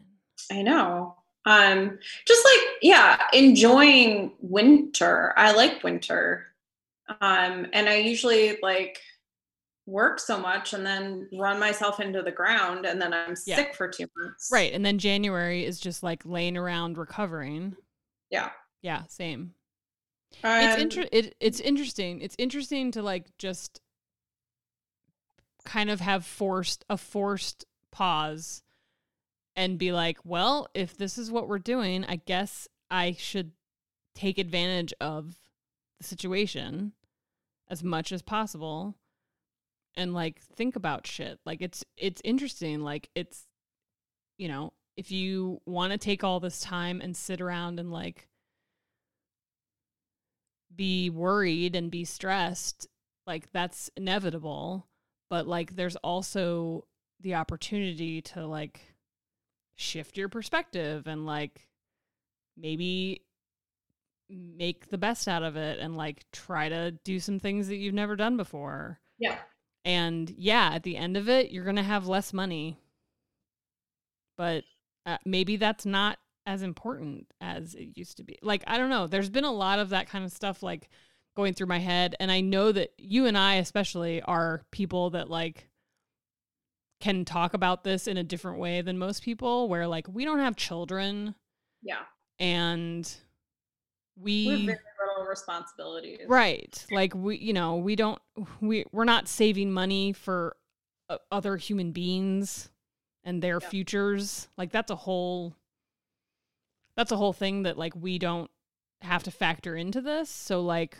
in. I know. Um, just like, yeah, enjoying winter. I like winter. Um, and I usually like work so much and then run myself into the ground and then I'm Yeah. sick for two months. Right. And then January is just like laying around recovering. Yeah. Yeah, same. It's Um, inter- it, it's interesting. It's interesting to like just kind of have forced a forced pause and be like, well, if this is what we're doing, I guess I should take advantage of the situation as much as possible and like think about shit. Like it's it's interesting. Like it's you know, if you want to take all this time and sit around and like be worried and be stressed, like that's inevitable. But like there's also the opportunity to like shift your perspective and like maybe make the best out of it and like try to do some things that you've never done before. Yeah. And yeah, at the end of it, you're going to have less money. But uh, maybe that's not as important as it used to be. Like, I don't know. There's been a lot of that kind of stuff like going through my head. And I know that you and I, especially, are people that like can talk about this in a different way than most people, where like we don't have children Yeah. and We have we. very little responsibilities. Right. Like we, you know, we don't we we're not saving money for uh, other human beings and their Yeah. futures. Like that's a whole that's a whole thing that like we don't have to factor into this. So like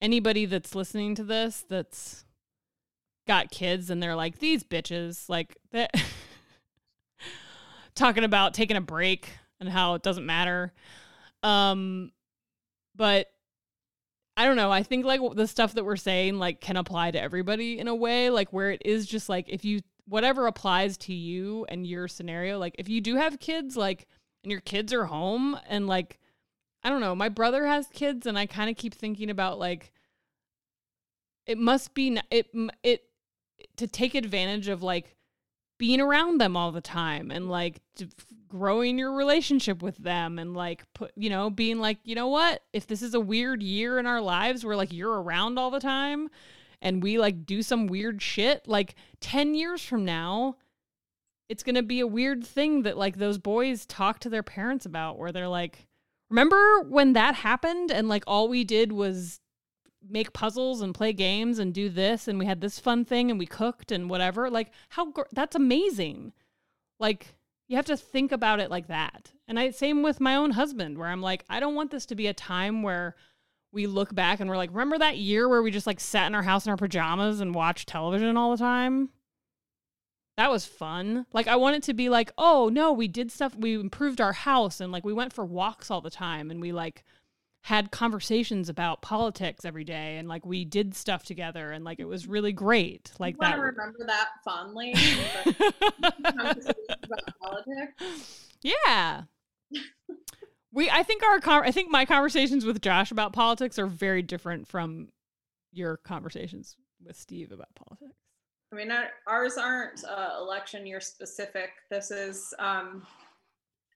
anybody that's listening to this that's got kids and they're like these bitches like that talking about taking a break and how it doesn't matter. Um but I don't know. I think like the stuff that we're saying like can apply to everybody in a way, like where it is just like if you whatever applies to you and your scenario, like if you do have kids, like and your kids are home and like I don't know, my brother has kids and I kind of keep thinking about like it must be it it to take advantage of like being around them all the time and like growing your relationship with them and like put you know being like you know what? If this is a weird year in our lives where like you're around all the time and we like do some weird shit like 10 years from now it's going to be a weird thing that like those boys talk to their parents about where they're like remember when that happened and like all we did was make puzzles and play games and do this and we had this fun thing and we cooked and whatever? Like how gr- that's amazing. Like you have to think about it like that. And i same with my own husband where i'm like i don't want this to be a time where we look back and we're like remember that year where we just like sat in our house in our pajamas and watched television all the time that was fun like i want it to be like oh no we did stuff we improved our house and like we went for walks all the time and we like had conversations about politics every day and like we did stuff together and like it was really great like I remember that fondly. about politics. yeah we i think our con- i think my conversations with josh about politics are very different from your conversations with steve about politics I mean, our, ours aren't uh, election year specific. This is um,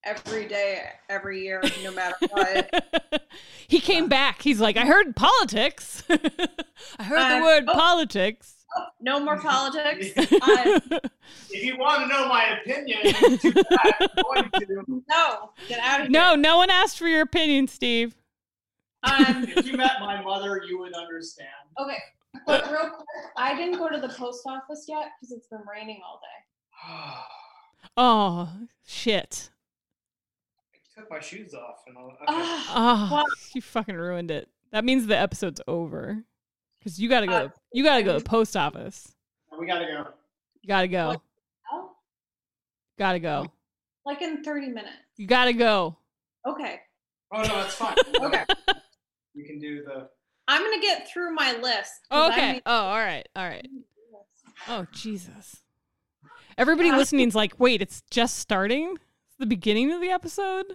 every day, every year, no matter what. he came back he's like i heard politics i heard the Uh, word oh. politics no more politics. Uh, If you want to know my opinion. I'm going to. no, get out of here. no no one asked for your opinion steve Um, If you met my mother, you would understand. okay, but real quick, I didn't go to the post office yet because it's been raining all day. oh shit I took my shoes off and all. Okay. Ah, Oh, Wow. you fucking ruined it. That means the episode's over. Cause you gotta go. Uh, you gotta go to the post office. we gotta go. You gotta go. oh, Gotta go. Like in 30 minutes. You gotta go. Okay. Oh no, it's fine. Okay. You can do the. I'm gonna get through my list. Oh, okay. made- Oh, all right. All right. Oh, Jesus. Everybody Uh, listening's like, wait, it's just starting? It's the beginning of the episode?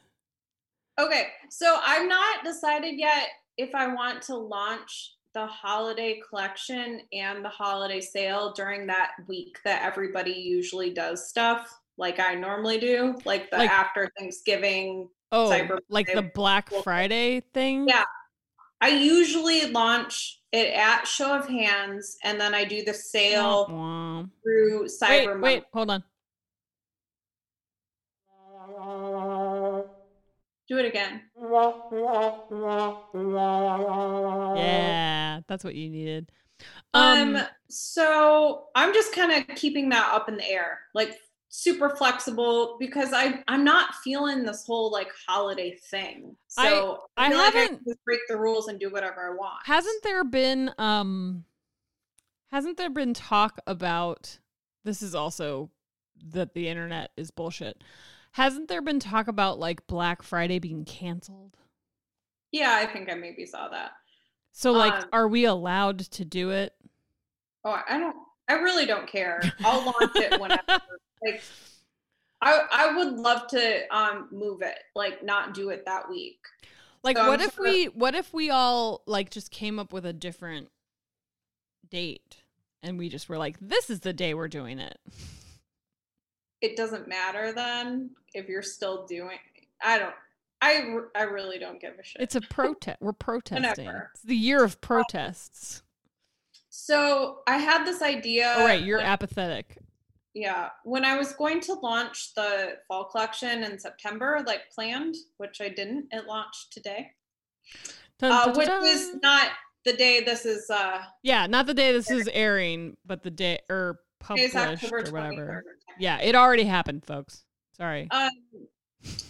Okay, so I'm not decided yet if I want to launch the holiday collection and the holiday sale during that week that everybody usually does stuff like I normally do, like the Like- after Thanksgiving. Oh, Cyber like the Black Friday thing? Yeah. I usually launch it at show of hands and then I do the sale through Wait, Cyber wait, hold on. Do it again. Yeah, that's what you needed. Um, Um, so I'm just kind of keeping that up in the air, like super flexible because I I'm not feeling this whole like holiday thing. So I like haven't- can just break the rules and do whatever I want. hasn't there been um hasn't there been talk about this is also that the internet is bullshit. Hasn't there been talk about like Black Friday being canceled? Yeah, I think I maybe saw that. So like Um, are we allowed to do it? Oh, I don't. I really don't care. I'll launch it whenever. Like, I I would love to um move it, like not do it that week. Like So what I'm if of- we what if we all like just came up with a different date and we just were like this is the day we're doing it. It doesn't matter then if you're still doing. I don't. I, I really don't give a shit. It's a protest. We're protesting. Whenever. It's the year of protests. So I had this idea. oh right, you're when- apathetic. Yeah. When I was going to launch the fall collection in September, like planned, which I didn't, it launched today. Dun, Uh, which dun, is not the day this is uh yeah, not the day this is airing, but the day or published October or whatever. 23rd. Yeah, it already happened, folks. Sorry. Um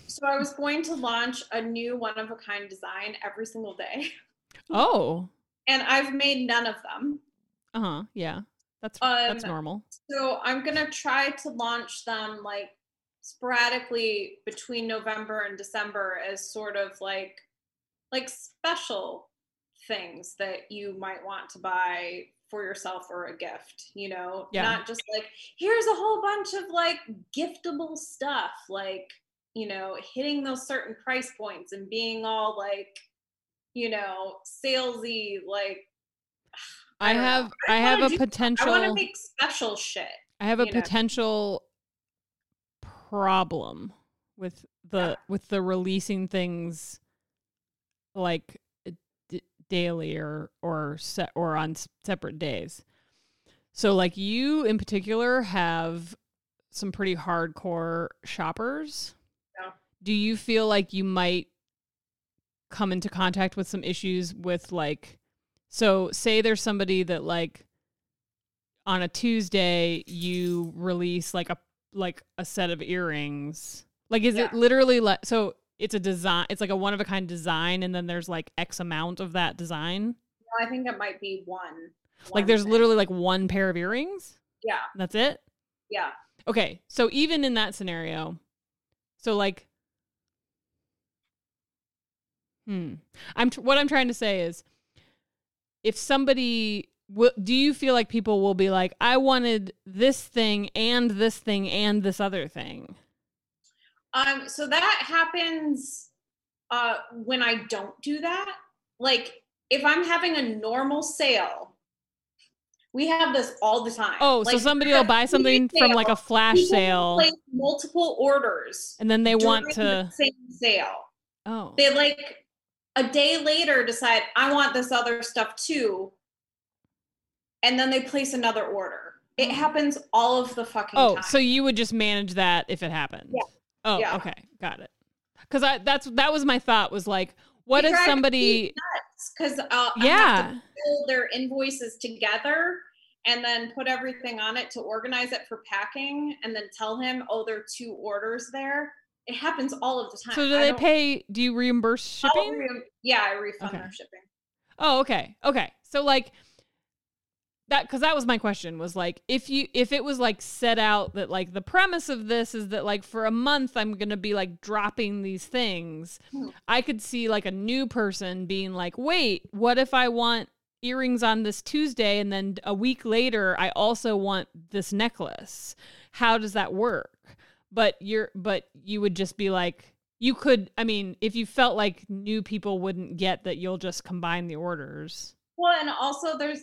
so I was going to launch a new one of a kind design every single day. oh, And I've made none of them. uh huh. Yeah, that's that's Um, normal. So I'm gonna try to launch them like sporadically between November and December as sort of like like special things that you might want to buy for yourself or a gift, you know? Yeah. Not just like here's a whole bunch of like giftable stuff, like, you know, hitting those certain price points and being all like, you know, salesy, like I, I have I I have a potential. I want to make special shit. I have a know. potential problem with the Yeah. with the releasing things like uh, d- daily or or set or on separate days. So like you in particular have some pretty hardcore shoppers. Yeah. Do you feel like you might come into contact with some issues with like so say there's somebody that like on a Tuesday you release like a like a set of earrings. Like is it literally like so it's a design it's like a one of a kind design and then there's like X amount of that design? I think it might be one. Like one there's thing. literally like one pair of earrings? yeah, That's it? yeah. Okay. So even in that scenario, so like hmm. I'm tr- what I'm trying to say is if somebody will do you feel like people will be like I wanted this thing and this thing and this other thing? Um, so that happens uh when I don't do that. Like if I'm having a normal sale, we have this all the time. Oh, so somebody will buy something sale, from like a flash sale place multiple orders and then they want during the to same sale. Oh. They like a day later decide I want this other stuff too, and then they place another order. It Oh. happens all of the fucking Oh, time. so you would just manage that if it happened? Yeah. Oh, Yeah. okay, got it. Because I that's that was my thought was like, what if somebody? because uh, I have to Yeah, pull their invoices together and then put everything on it to organize it for packing and then tell him, oh, there are two orders there. It happens all of the time. so do they pay? Do you reimburse shipping? re- yeah, I refund Okay. their shipping. Oh, okay, okay. So like, that because that was my question was like if you if it was like set out that like the premise of this is that like for a month i'm gonna be like dropping these things Hmm. i could see like a new person being like wait what if i want earrings on this tuesday and then a week later i also want this necklace how does that work but you're but you would just be like you could i mean if you felt like new people wouldn't get that you'll just combine the orders Well, and also there's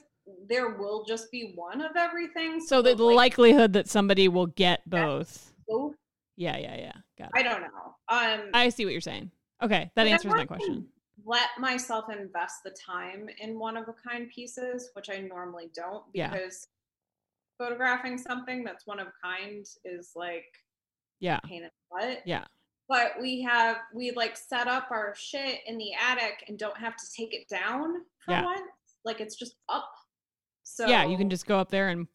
there will just be one of everything. So the like, likelihood that somebody will get both. both- Yeah, yeah, yeah. Got I don't know. Um, I see what you're saying. Okay, that answers my question. Let myself invest the time in one of a kind pieces, which I normally don't, Yeah. because photographing something that's one of a kind is like Yeah, pain in the butt. yeah, But we have we like set up our shit in the attic and don't have to take it down for Yeah. once. Like it's just up. So yeah. You can just go up there and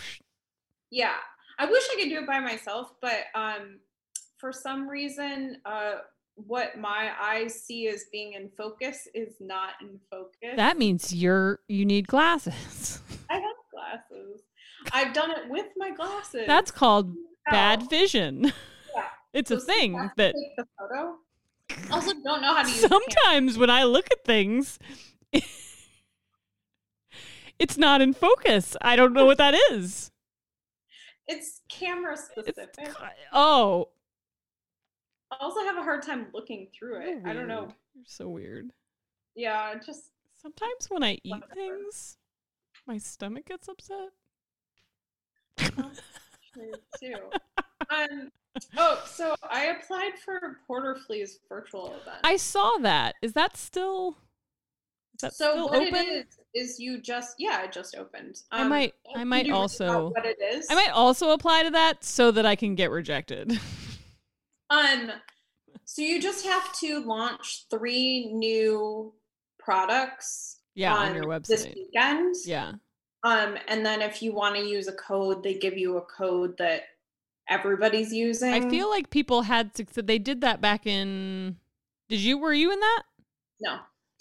yeah i wish i could do it by myself but um for some reason uh what my eyes see as being in focus is not in focus that means you're you need glasses. i have glasses i've done it with my glasses That's called bad vision. It's So a thing that take the photo also don't know how to use sometimes when I look at things, it's not in focus. I don't know what that is. it's camera It's, specific oh, i also have a hard time looking through it i don't know. You're so weird. yeah just Sometimes when I eat Whatever. things, my stomach gets upset. True, too. um, oh, so I applied for Porter Flea's virtual event. I saw that. Is that still? Is that so still what open? it is is you just yeah, it just opened. I Um, might. I might read about also. what it is. I might also apply to that so that I can get rejected. Um, so you just have to launch three new products. yeah, on on your website this weekend. Yeah. Um, and then if you want to use a code, they give you a code that everybody's using. I feel like people had success. They did that back in. Did you? Were you in that? no.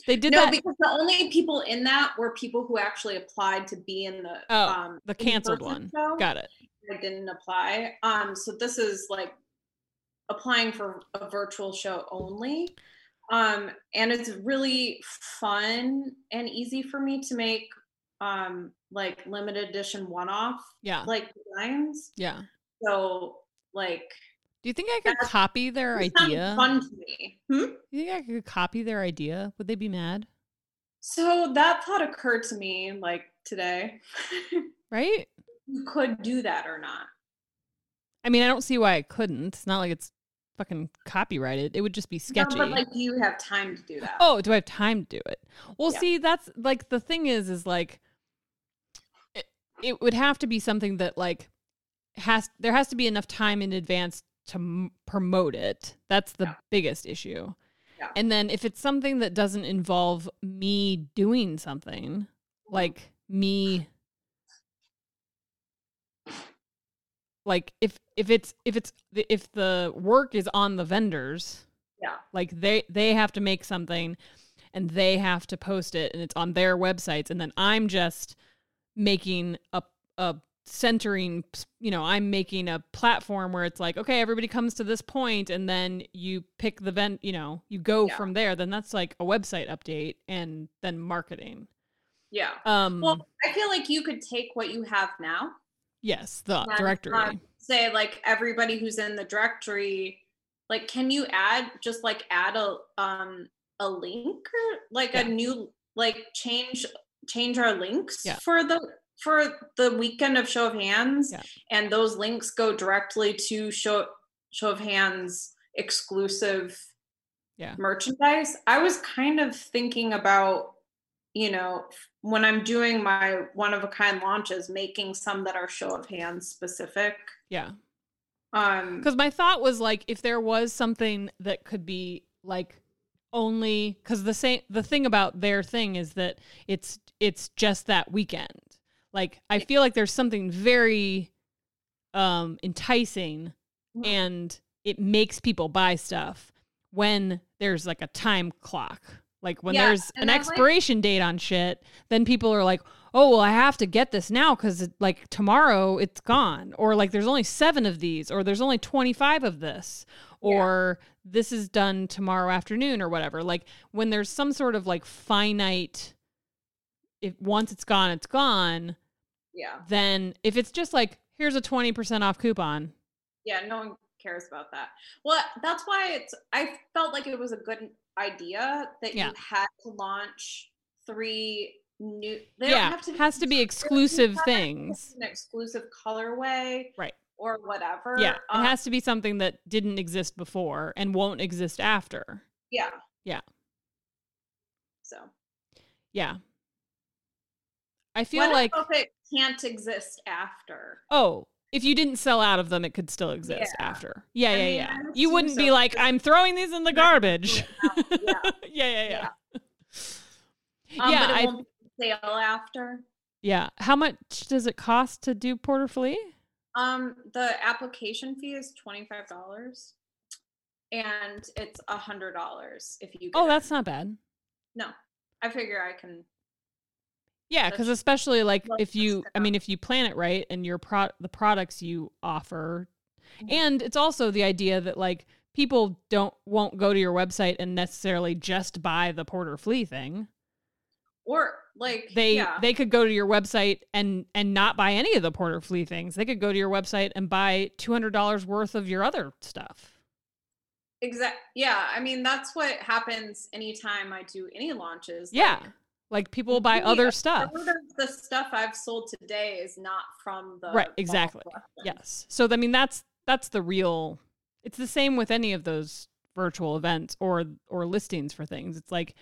They did no, that. because the only people in that were people who actually applied to be in the Oh, um the canceled one. show. Got it. I didn't apply. Um, so this is like applying for a virtual show only. Um, and it's really fun and easy for me to make um like limited edition one-off Yeah. like designs. Yeah. So like Do you think I could copy their idea? fun to me. Hmm? You think I could copy their idea? Would they be mad? So that thought occurred to me like today. Right? you could do that or not. I mean, I don't see why I couldn't. It's not like it's fucking copyrighted. It would just be sketchy. No, but like you have time to do that. oh, do I have time to do it? Well, Yeah. see, that's like the thing is, is like it, it would have to be something that like has there has to be enough time in advance to m- promote it. That's the Yeah. biggest issue. Yeah. And then if it's something that doesn't involve me doing something, like me like if if it's if it's if the work is on the vendors Yeah. like they they have to make something and they have to post it and it's on their websites and then i'm just making a a centering you know i'm making a platform where it's like okay everybody comes to this point and then you pick the vent you know you go Yeah. from there then that's like a website update and then marketing Yeah. um Well, I feel like you could take what you have now, yes the directory uh, say like everybody who's in the directory, like, can you add just like add a um a link or like Yeah. a new like change change our links Yeah. for the for the weekend of show of hands Yeah. and those links go directly to show show of hands exclusive Yeah. merchandise i was kind of thinking about you know when i'm doing my one of a kind launches making some that are show of hands specific yeah um Because my thought was like, if there was something that could be like only because the same the thing about their thing is that it's it's just that weekend. Like I feel like there's something very um enticing and it makes people buy stuff when there's like a time clock. Like when Yeah, there's an I like- expiration date on shit, then people are like, oh well i have to get this now because like tomorrow it's gone. Or like there's only seven of these or there's only 25 of this or this is done tomorrow afternoon or whatever. Like when there's some sort of like finite if once it's gone it's gone Yeah. then if it's just like here's a 20% off coupon Yeah, no one cares about that. Well, that's why it's I felt like it was a good idea that Yeah. you had to launch three new they don't yeah have to be has to be exclusive things an exclusive colorway right or whatever. yeah Um, it has to be something that didn't exist before and won't exist after yeah. Yeah. So yeah i feel what like it can't exist after? Oh, if you didn't sell out of them, it could still exist Yeah. after. Yeah, I yeah, mean, yeah. You wouldn't be like, I'm throwing these in the garbage. Yeah. yeah, yeah, yeah. Um, yeah, but it I, sale after. yeah. How much does it cost to do Porter Flea? Um, the application fee is twenty five dollars, and it's a hundred dollars if you. Oh, get it. that's not bad. no. I figure I can. Yeah, because especially like if you, I mean, if you plan it right and your pro, the products you offer, Mhm. and it's also the idea that like people don't won't go to your website and necessarily just buy the Porter Flea thing. Or like they yeah, they could go to your website and and not buy any of the porter flea things they could go to your website and buy $200 worth of your other stuff exactly Yeah, I mean that's what happens anytime I do any launches. yeah like, like people buy other stuff. the stuff I've sold today is not from the Right, exactly. yes. So i mean that's that's the real it's the same with any of those virtual events or or listings for things. It's like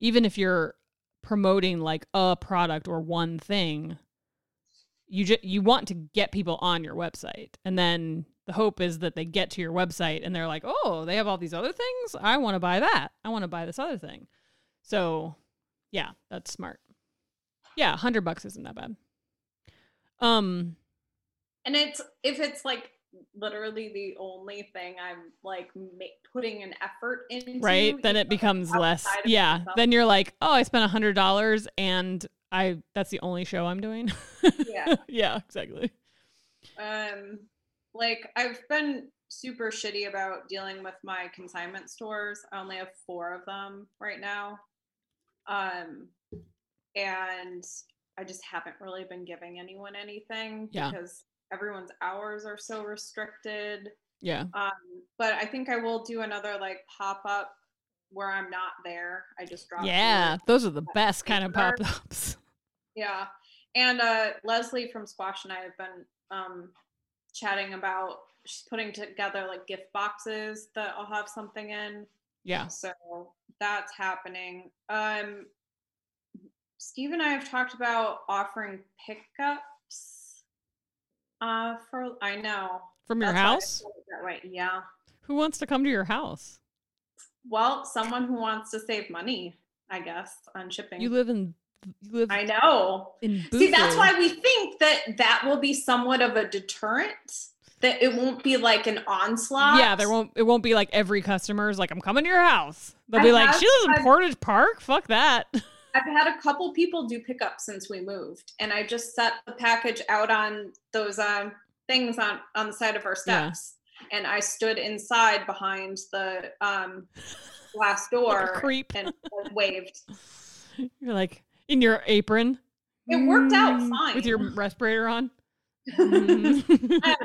even if you're promoting like a product or one thing you just you want to get people on your website. And then the hope is that they get to your website and they're like oh they have all these other things? I want to buy that. I want to buy this other thing. So yeah that's smart yeah 100 bucks isn't that bad um And it's if it's like literally the only thing I'm like ma- putting an effort into. right then it becomes less yeah myself. then you're like oh i spent a hundred dollars and i that's the only show i'm doing Yeah. yeah exactly Um, like I've been super shitty about dealing with my consignment stores. I only have four of them right now. Um, and I just haven't really been giving anyone anything Yeah. because everyone's hours are so restricted. yeah Um, but I think I will do another like pop up where I'm not there. I just drop. yeah those are the best kind of pop-ups Yeah. And uh, Leslie from Squash and I have been um, chatting about she's putting together like gift boxes that I'll have something in. Yeah So that's happening. Um, Steve and I have talked about offering pickups. Uh, for I know from your house that way. Yeah. who wants to come to your house Well, someone who wants to save money, I guess, on shipping. you live in you live I know. in See, that's why we think that that will be somewhat of a deterrent. That it won't be like an onslaught. yeah there won't it won't be like every customer is like i'm coming to your house. They'll I be like she lives in portage park? Fuck that. I've had a couple people do pickups since we moved, and I just set the package out on those um, things on on the side of our Yeah. steps, and I stood inside behind the um, glass door creep. and waved. you're like in your apron? It worked out fine with your respirator on? I a mask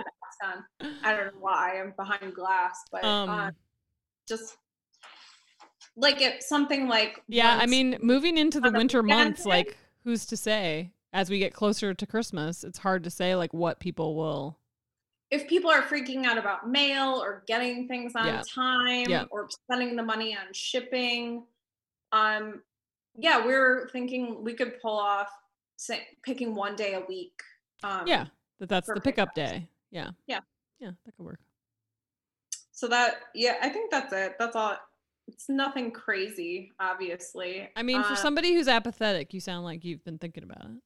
on. I don't know why I'm behind glass, but um uh, just like if something like Yeah, I mean, moving into the winter months, like who's to say? As we get closer to Christmas, it's hard to say like what people will. if people are freaking out about mail or getting things on Yeah. time Yeah. or spending the money on shipping, um, yeah, we're thinking we could pull off say, picking one day a week. Um, Yeah, that that's the pickup pickups. day. Yeah. Yeah. Yeah, that could work. So that yeah, I think that's it. That's all. It's nothing crazy, obviously. I mean, for Uh, somebody who's apathetic, you sound like you've been thinking about it.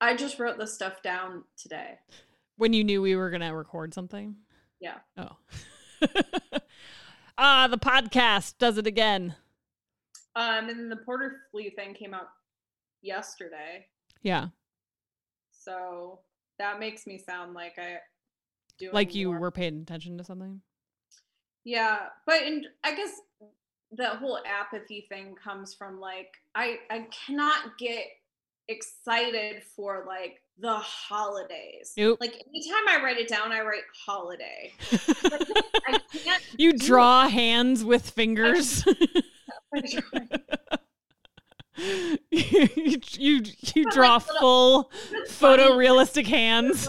I just wrote this stuff down today. When you knew we were gonna record something. Yeah. Oh. ah, the podcast does it again. Um, and then the Porter Flea thing came out yesterday. Yeah. So that makes me sound like I do Like you were paying attention to something. Yeah, but in, I guess the whole apathy thing comes from like I I cannot get excited for like the holidays. Nope. Like anytime I write it down, I write holiday. I. You draw hands with fingers. you, you you draw like, little- full photorealistic hands.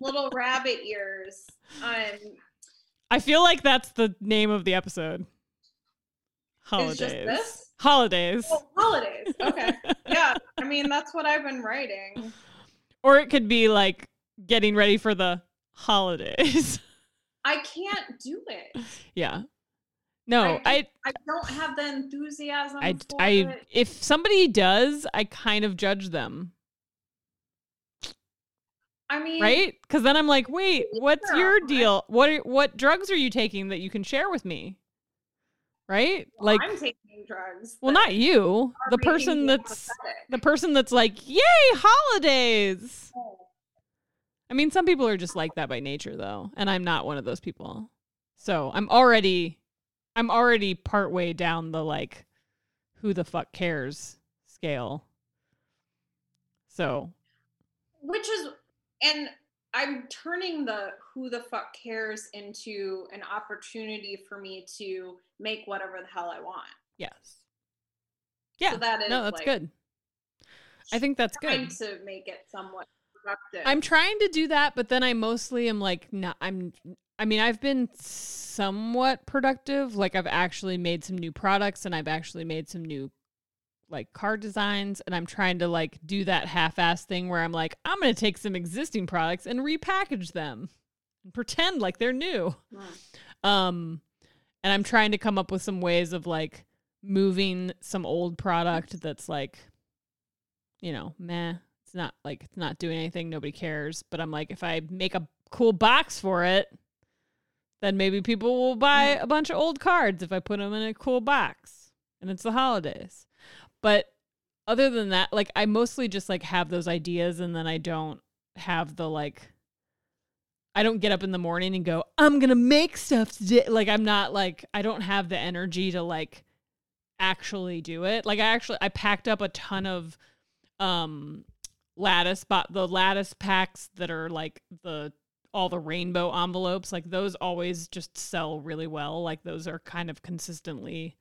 Little, rabbit ears. Um, I feel like that's the name of the episode. Holidays. Holidays. oh, holidays. Okay. Yeah. I mean, that's what I've been writing. Or it could be like getting ready for the holidays. I can't do it. yeah. No, I I don't have the enthusiasm. I for I it. if somebody does, I kind of judge them, I mean, right? Cuz then I'm like, "Wait, what's Yeah, your deal? What are, what drugs are you taking that you can share with me?" Right? well, Like I'm taking drugs. well, not you. The person that's the person that's like, "Yay, holidays." Oh. I mean, some people are just like that by nature though, and I'm not one of those people. So, I'm already I'm already partway down the like who the fuck cares scale. So, Which is, and I'm turning the who the fuck cares into an opportunity for me to make whatever the hell I want. yes. Yeah. that is, no, that's like, good. I think that's Trying good. to make it somewhat productive. I'm trying to do that, but then I mostly am like not I'm I mean, I've been somewhat productive. Like I've actually made some new products and I've actually made some new like card designs and I'm trying to like do that half-ass thing where I'm like I'm going to take some existing products and repackage them and pretend like they're new. Um and I'm trying to come up with some ways of like moving some old product that's like you know, meh. It's not like it's not doing anything, nobody cares, but I'm like if I make a cool box for it, then maybe people will buy a bunch of old cards if I put them in a cool box and it's the holidays. But other than that, like I mostly just like have those ideas and then I don't have the like I don't get up in the morning and go, I'm to make stuff today. Like I'm not like I don't have the energy to like actually do it. Like I actually I packed up a ton of um lattice bought the lattice packs that are like the all the rainbow envelopes like those always just sell really well like those are kind of consistently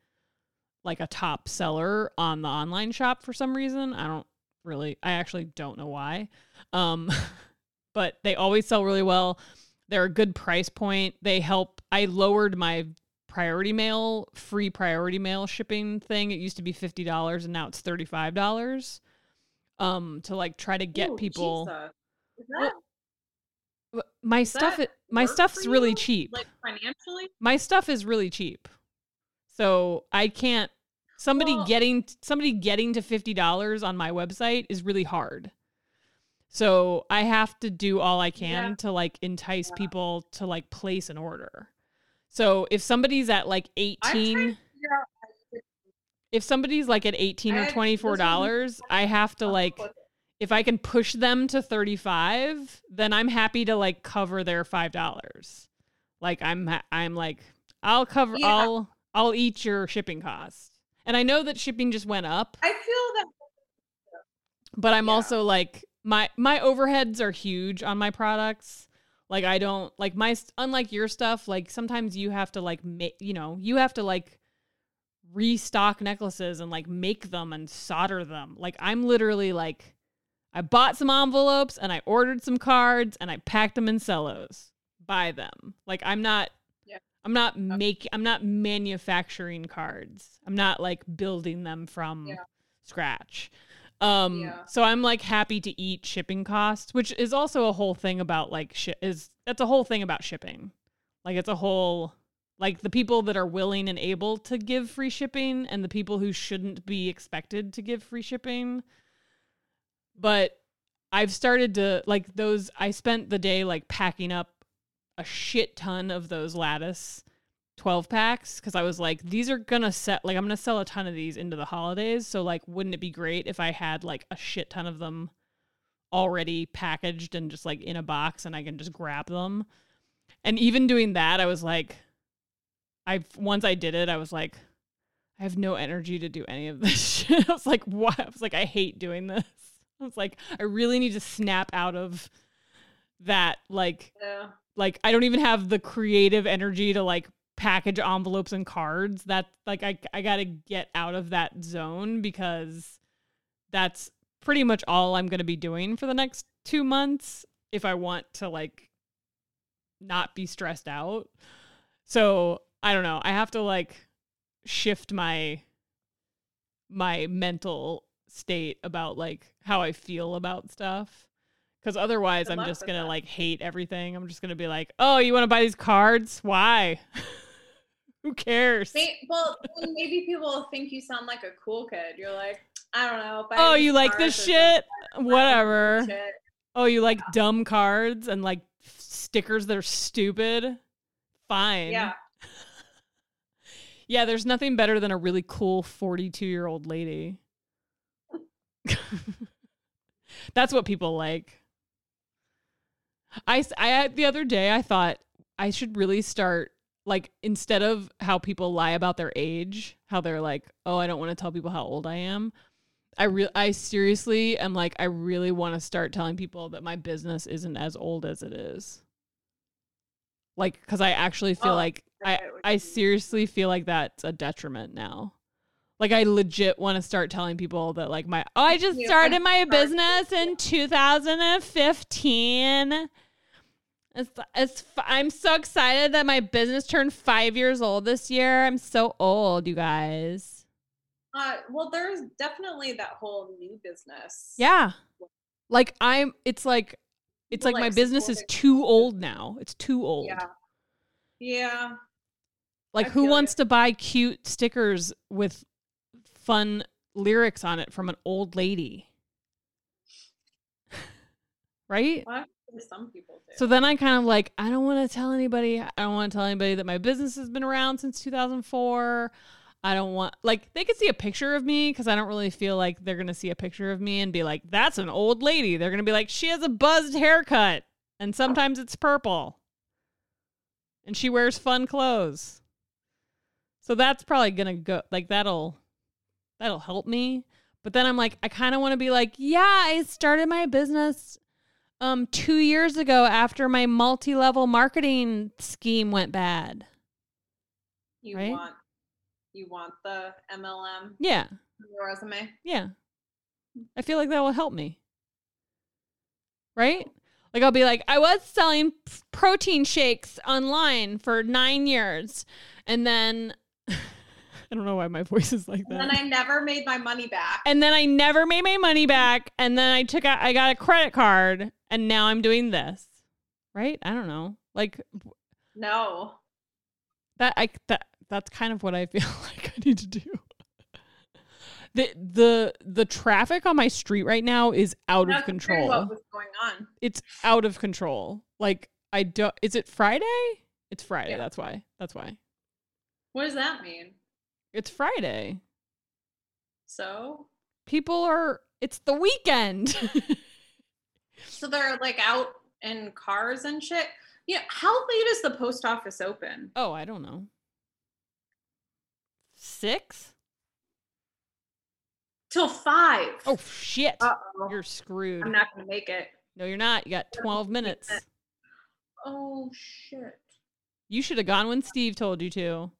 like a top seller on the online shop for some reason. I don't really i actually don't know why. Um but they always sell really well. They're a good price point. They help i lowered my priority mail free priority mail shipping thing. It used to be $50 and now it's $35 um to like try to get Ooh, people Jesus. Is Well, my stuff my stuff's really cheap. like financially? my stuff is really cheap. So i can't somebody Well- getting somebody getting to $50 on my website is really hard so i have to do all i can Yeah. to like entice Yeah. people to like place an order so if somebody's at like 18 to figure out how to if somebody's like at 18 I- or twenty four dollars, i have to like if I can push them to 35, then I'm happy to like cover their $5. Like I'm I'm like I'll cover Yeah. I'll I'll eat your shipping cost. And I know that shipping just went up, I feel that but I'm Yeah. also like my my overheads are huge on my products. Like I don't like my unlike your stuff, like sometimes you have to like make, you know, you have to like restock necklaces and like make them and solder them. Like I'm literally like I bought some envelopes and I ordered some cards and I packed them in cellos. Buy them. Like I'm not. I'm not make I'm not manufacturing cards. I'm not like building them from Yeah. scratch. Um Yeah. so I'm like happy to eat shipping costs, which is also a whole thing about like shi- is that's a whole thing about shipping. Like it's a whole like the people that are willing and able to give free shipping and the people who shouldn't be expected to give free shipping. But I've started to like those I spent the day like packing up a shit ton of those lattice 12 packs because I was like, these are gonna set like I'm gonna sell a ton of these into the holidays. So like, wouldn't it be great if I had like a shit ton of them already packaged and just like in a box and I can just grab them? And even doing that, I was like, I once I did it, I was like, I have no energy to do any of this shit. I was like, what? I was like, I hate doing this. I was like, I really need to snap out of that like Yeah. Like I don't even have the creative energy to like package envelopes and cards. That like I I got to get out of that zone because that's pretty much all I'm going to be doing for the next 2 months if I want to like not be stressed out. So, I don't know. I have to like shift my my mental state about like how I feel about stuff. Cause otherwise I'm just gonna that. like hate everything. I'm just gonna be like, oh, you wanna buy these cards? Why? Who cares? Well, maybe people think you sound like a cool kid. You're like, I don't know. Oh, you like this shit? Whatever. Shit. Oh, you like dumb cards and like stickers that are stupid? Fine. Yeah. Yeah, there's nothing better than a really cool 42 year old lady. That's what people like. I, I- the other day I thought I should really start like instead of how people lie about their age, how they're like, "Oh, I don't want to tell people how old I am." I re- I seriously am like I really want to start telling people that my business isn't as old as it is. Like cuz I actually feel Oh, like I I get what I you mean. seriously feel like that's a detriment now. Like I legit want to start telling people that like my oh, I just started my business in 2015. It's, it's I'm so excited that my business turned 5 years old this year. I'm so old, you guys. Uh, well, there's definitely that whole new business. Yeah. Like I'm it's like it's People like my business is too old now. It's too old. Yeah. Yeah. Like I who wants ya. to buy cute stickers with fun lyrics on it from an old lady? right? Actually, some people do. So then I kind of like, I don't want to tell anybody. I don't want to tell anybody that my business has been around since 2004. I don't want, like, they could see a picture of me because I don't really feel like they're to see a picture of me and be like, that's an old lady. They're to be like, she has a buzzed haircut and sometimes it's purple and she wears fun clothes. So that's probably to go, like, that'll, that'll help me. But then I'm like, I kind of want to be like, yeah, I started my business um 2 years ago after my multi-level marketing scheme went bad. you right? want you want the MLM Yeah. your resume. Yeah. I feel like that will help me. Right? Like I'll be like, I was selling protein shakes online for 9 years and then I don't know why my voice is like that. And then I never made my money back. and then I never made my money back and then I took out I got a credit card and now I'm doing this. Right? I don't know. Like No. that I that that's kind of what I feel like I need to do. The the the traffic on my street right now is out That's of control. What was going on? It's out of control. Like I don't is it Friday? It's Friday, Yeah. that's why. That's why. What does that mean? It's Friday. So, People are it's the weekend. so they're like out in cars and shit. Yeah. How late is the post office open? oh, I don't know. 6? Till five. Oh shit. Uh oh. You're screwed. I'm not gonna make it. no, you're not. You got 12 minutes. Oh shit. You should have gone when Steve told you to.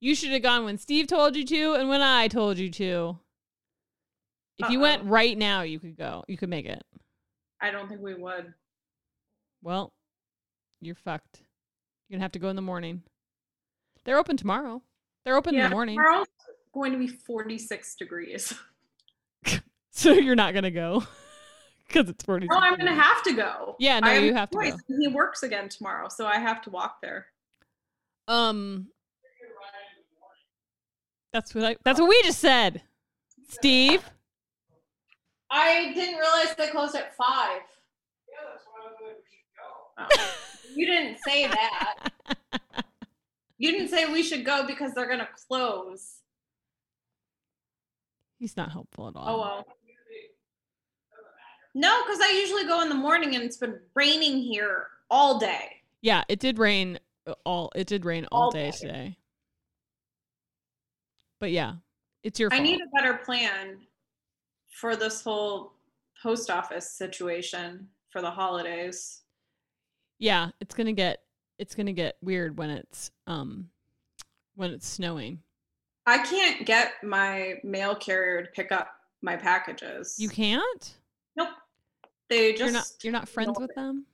You should have gone when Steve told you to and when I told you to. If you went right now, you could go. You could make it. I don't think we would. Well, you're fucked. You're going to have to go in the morning. They're open tomorrow. They're open in the morning. Tomorrow's going to be 46 degrees. So you're not going to go because it's 40. No, I'm gonna have to go. Yeah, no, I you a have to go. He works again tomorrow, so I have to walk there. Um, that's what I. That's what we just said, Steve. I didn't realize they closed at five. Oh, you didn't say that. You didn't say we should go because they're gonna close. He's not helpful at all. Oh well. No, because I usually go in the morning and it's been raining here all day. Yeah, it did rain all it did rain all, All day day. today. But yeah, it's your I fault. need a better plan for this whole post office situation for the holidays. yeah, it's gonna get it's gonna get weird when it's um when it's snowing. I can't get my mail carrier to pick up my packages. You can't? Nope. They just you're not you're not friends with it. them?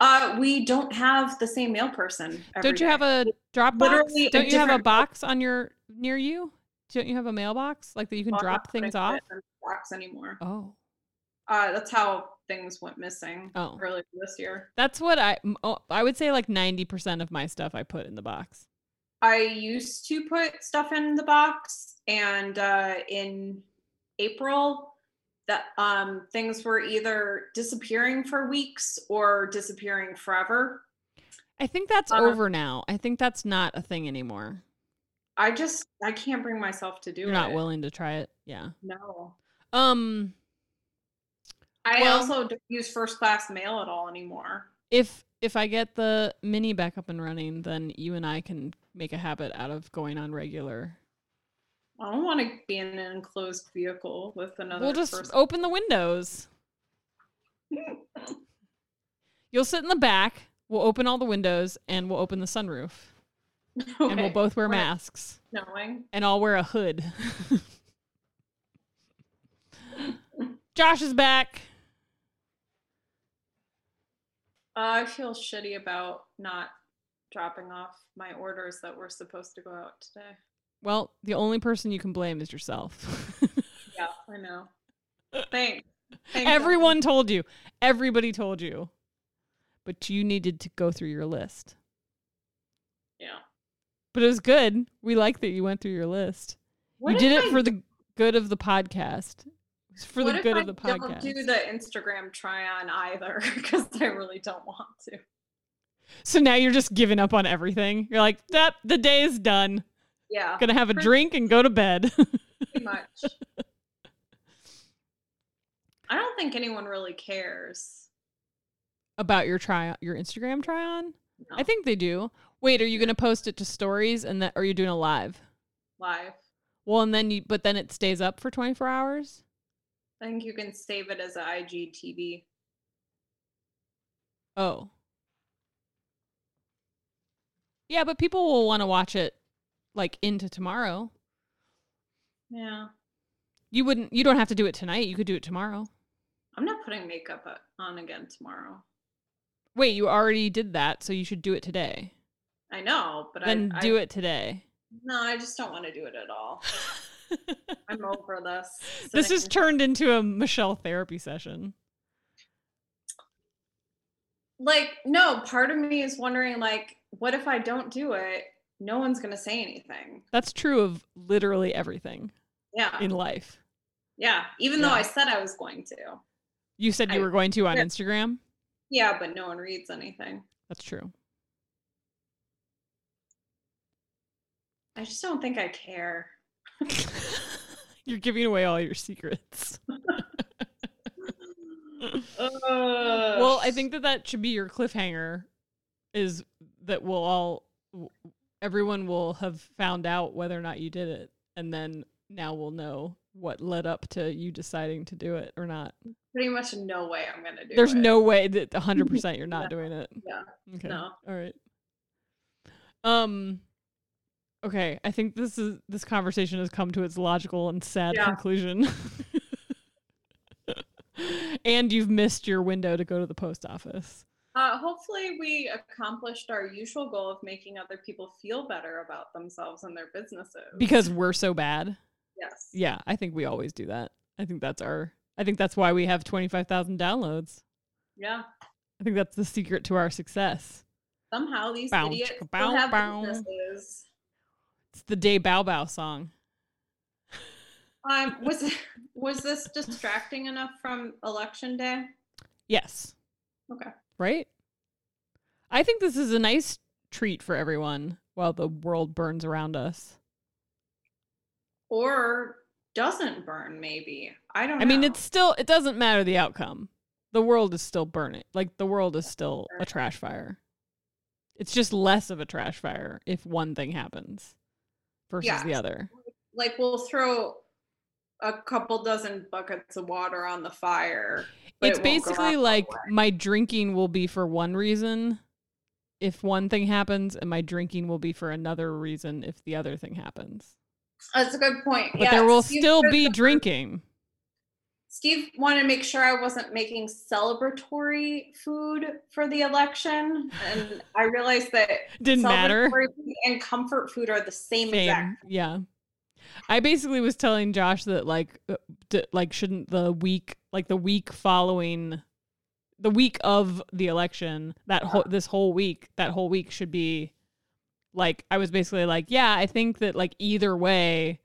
Uh, we don't have the same mail person. Don't you have a Dropbox? literally Don't you have a box on your near you? Don't you have a mailbox like that you can drop things off? Box anymore. Oh. Uh, that's how things went missing Oh. earlier this year. That's what I oh, I would say like 90% of my stuff I put in the box. I used to put stuff in the box, and uh, in April, that um, things were either disappearing for weeks or disappearing forever. I think that's Uh, over now. I think that's not a thing anymore. I just I can't bring myself to do You're it. not willing to try it. Yeah. No. Um I Well- also don't use first class mail at all anymore. if if I get the mini back up and running, then you and I can make a habit out of going on regular. I don't want to be in an enclosed vehicle with another we'll just person. open the windows. You'll sit in the back. We'll open all the windows and we'll open the sunroof. And we'll both wear masks. Knowing. And I'll wear a hood. Josh is back. Uh, I feel shitty about not dropping off my orders that were supposed to go out today. Well, the only person you can blame is yourself. Yeah, I know. Thanks. Thanks, Everyone told you. Everybody told you. But you needed to go through your list. Yeah. But it was good. We like that you went through your list. What you did it I for the good of the podcast. For the good I of the podcast. don't do the Instagram try on either because I really don't want to. so now you're just giving up on everything. You're like, that the day is done. Yeah, Gonna have a Pretty- drink and go to bed. pretty much. I don't think anyone really cares. About your try your Instagram try on? No. I think they do. Wait, are you gonna post it to stories and that are you doing a live? live. Well and then you but then it stays up for twenty four hours? I think you can save it as an IGTV. Oh. Yeah, but people will want to watch it like into tomorrow. Yeah, You wouldn't you don't have to do it tonight. You could do it tomorrow. I'm not putting makeup on again tomorrow. Wait, you already did that, so you should do it today. I know, but I then I, do I, it today. No, I just don't want to do it at all. I'm over this. this has turned into a Michelle therapy session. like no part of me is wondering like what if i don't do it no one's gonna say anything That's true of literally everything yeah in life. yeah even though i said i was going to You said you I- were going to on. Instagram. yeah but no one reads anything That's true. i just don't think i care You're giving away all your secrets. well, I think that that should be your cliffhanger is that we'll all everyone will have found out whether or not you did it and then now we'll know what led up to you deciding to do it or not. pretty much no way i'm gonna do it. There's it no way that 100% you're not No. doing it. yeah Okay. No. All right. Um okay, I think this is this conversation has come to its logical and sad Yeah. conclusion. and you've missed your window to go to the post office. Uh, hopefully we accomplished our usual goal of making other people feel better about themselves and their businesses Because we're so bad. yes Yeah, I think we always do that. I think that's our I think that's why we have 25,000 downloads. yeah I think that's the secret to our success. somehow these Bow, idiots chicka, still bow, have bow. businesses It's the Day Bow Bow song. Um, was was this distracting enough from election day? Yes. Okay. Right? I think this is a nice treat for everyone. while the world burns around us. Or doesn't burn, maybe. I don't I know. mean, it's still it doesn't matter the outcome. The world is still burning. Like the world is still a trash fire. It's just less of a trash fire if one thing happens versus the other. like we'll throw a couple dozen buckets of water on the fire. it's it basically like all the way. my drinking will be for one reason if one thing happens and my drinking will be for another reason if the other thing happens. That's a good point. But there will Steve still be drinking. Steve wanted to make sure I wasn't making celebratory food for the election, and I realized that Didn't matter. and comfort food are the same, Same. exact. Yeah. I basically was telling Josh that like uh, d- like shouldn't the week like the week following the week of the election that whole this whole week that whole week should be like I was basically like yeah I think that like either way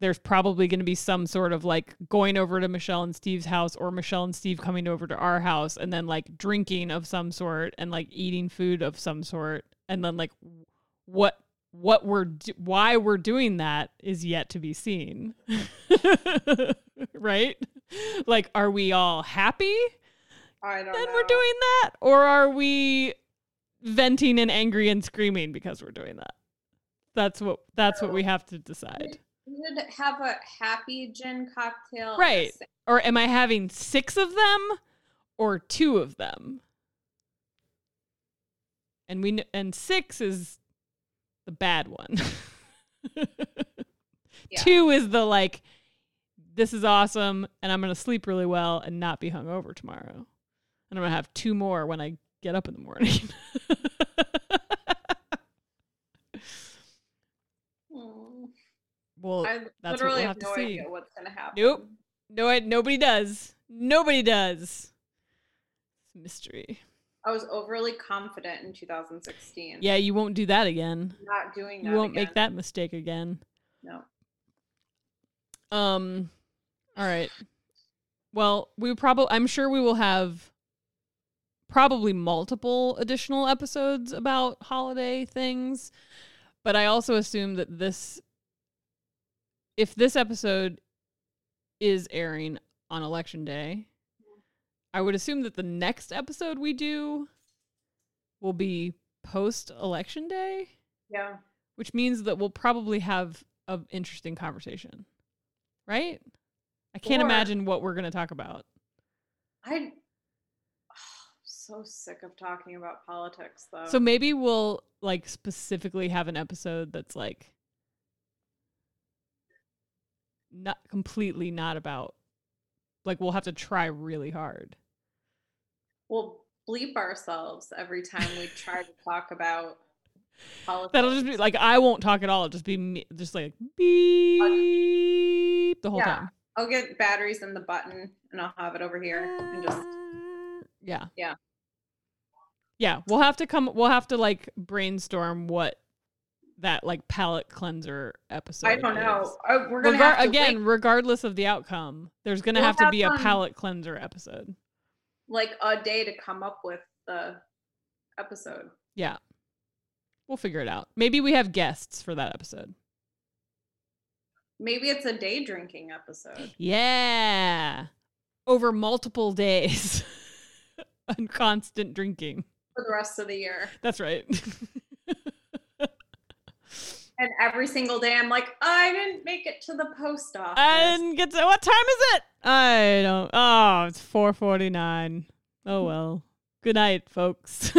there's probably going to be some sort of like going over to Michelle and Steve's house or Michelle and Steve coming over to our house and then like drinking of some sort and like eating food of some sort and then like what what we're do- why we're doing that is yet to be seen. right? Like are we all happy I don't that know. we're doing that or are we venting and angry and screaming because we're doing that? That's what that's what we have to decide. We would have a happy gin cocktail. Right. Or am I having 6 of them or 2 of them? And we and 6 is the bad one. Yeah. Two is the like, this is awesome, and I'm gonna sleep really well and not be hungover tomorrow. And I'm gonna have two more when I get up in the morning. Well, I that's what literally we'll have have to no see. idea what's gonna happen. Nope. no, I, nobody does. Nobody does. It's a mystery. I was overly confident in 2016. Yeah, you won't do that again. Not doing that. You won't again. make that mistake again. No. Um all right. Well, we probably I'm sure we will have probably multiple additional episodes about holiday things, but I also assume that this if this episode is airing on election day, I would assume that the next episode we do will be post election day Yeah. which means that we'll probably have an interesting conversation, right? I can't Or- imagine what we're going to talk about. I'm so sick of talking about politics, though. So maybe we'll like specifically have an episode that's like not completely not about like we'll have to try really hard. We'll bleep ourselves every time we try to talk about politics. That'll just be like I won't talk at all. It'll just be me, just like beep the whole Yeah. time. I'll get batteries in the button and I'll have it over here and just yeah Yeah. yeah we'll have to come we'll have to like brainstorm what that like palate cleanser episode I don't know. Uh, we're gonna Regar- have to again wait, regardless of the outcome there's gonna We'll have to have be a some- palate cleanser episode like a day to come up with the episode. yeah we'll figure it out maybe we have guests for that episode Maybe it's a day drinking episode. yeah over multiple days and constant drinking for the rest of the year. that's right And every single day I'm like, I didn't make it to the post office. I didn't get to what time is it? I don't. Oh, it's four forty nine. Oh well. Good night, folks.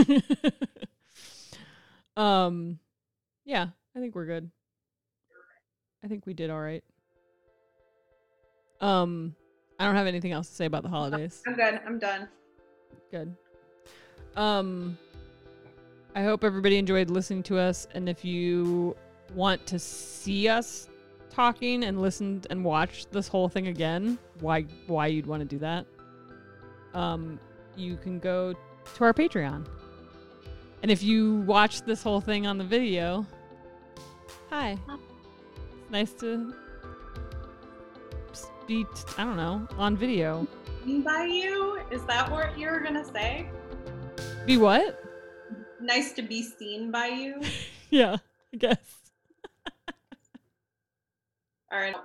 um, yeah, I think we're good. I think we did all right. Um, I don't have anything else to say about the holidays. I'm good. I'm done. Good. Um, I hope everybody enjoyed listening to us, and if you want to see us talking and listen and watch this whole thing again, why why you'd want to do that? Um, you can go to our Patreon, and if you watch this whole thing on the video, hi, it's nice to be I don't know on video. Seen by you? Is that what you were gonna say? Be what? Nice to be seen by you. Yeah, I guess. Right.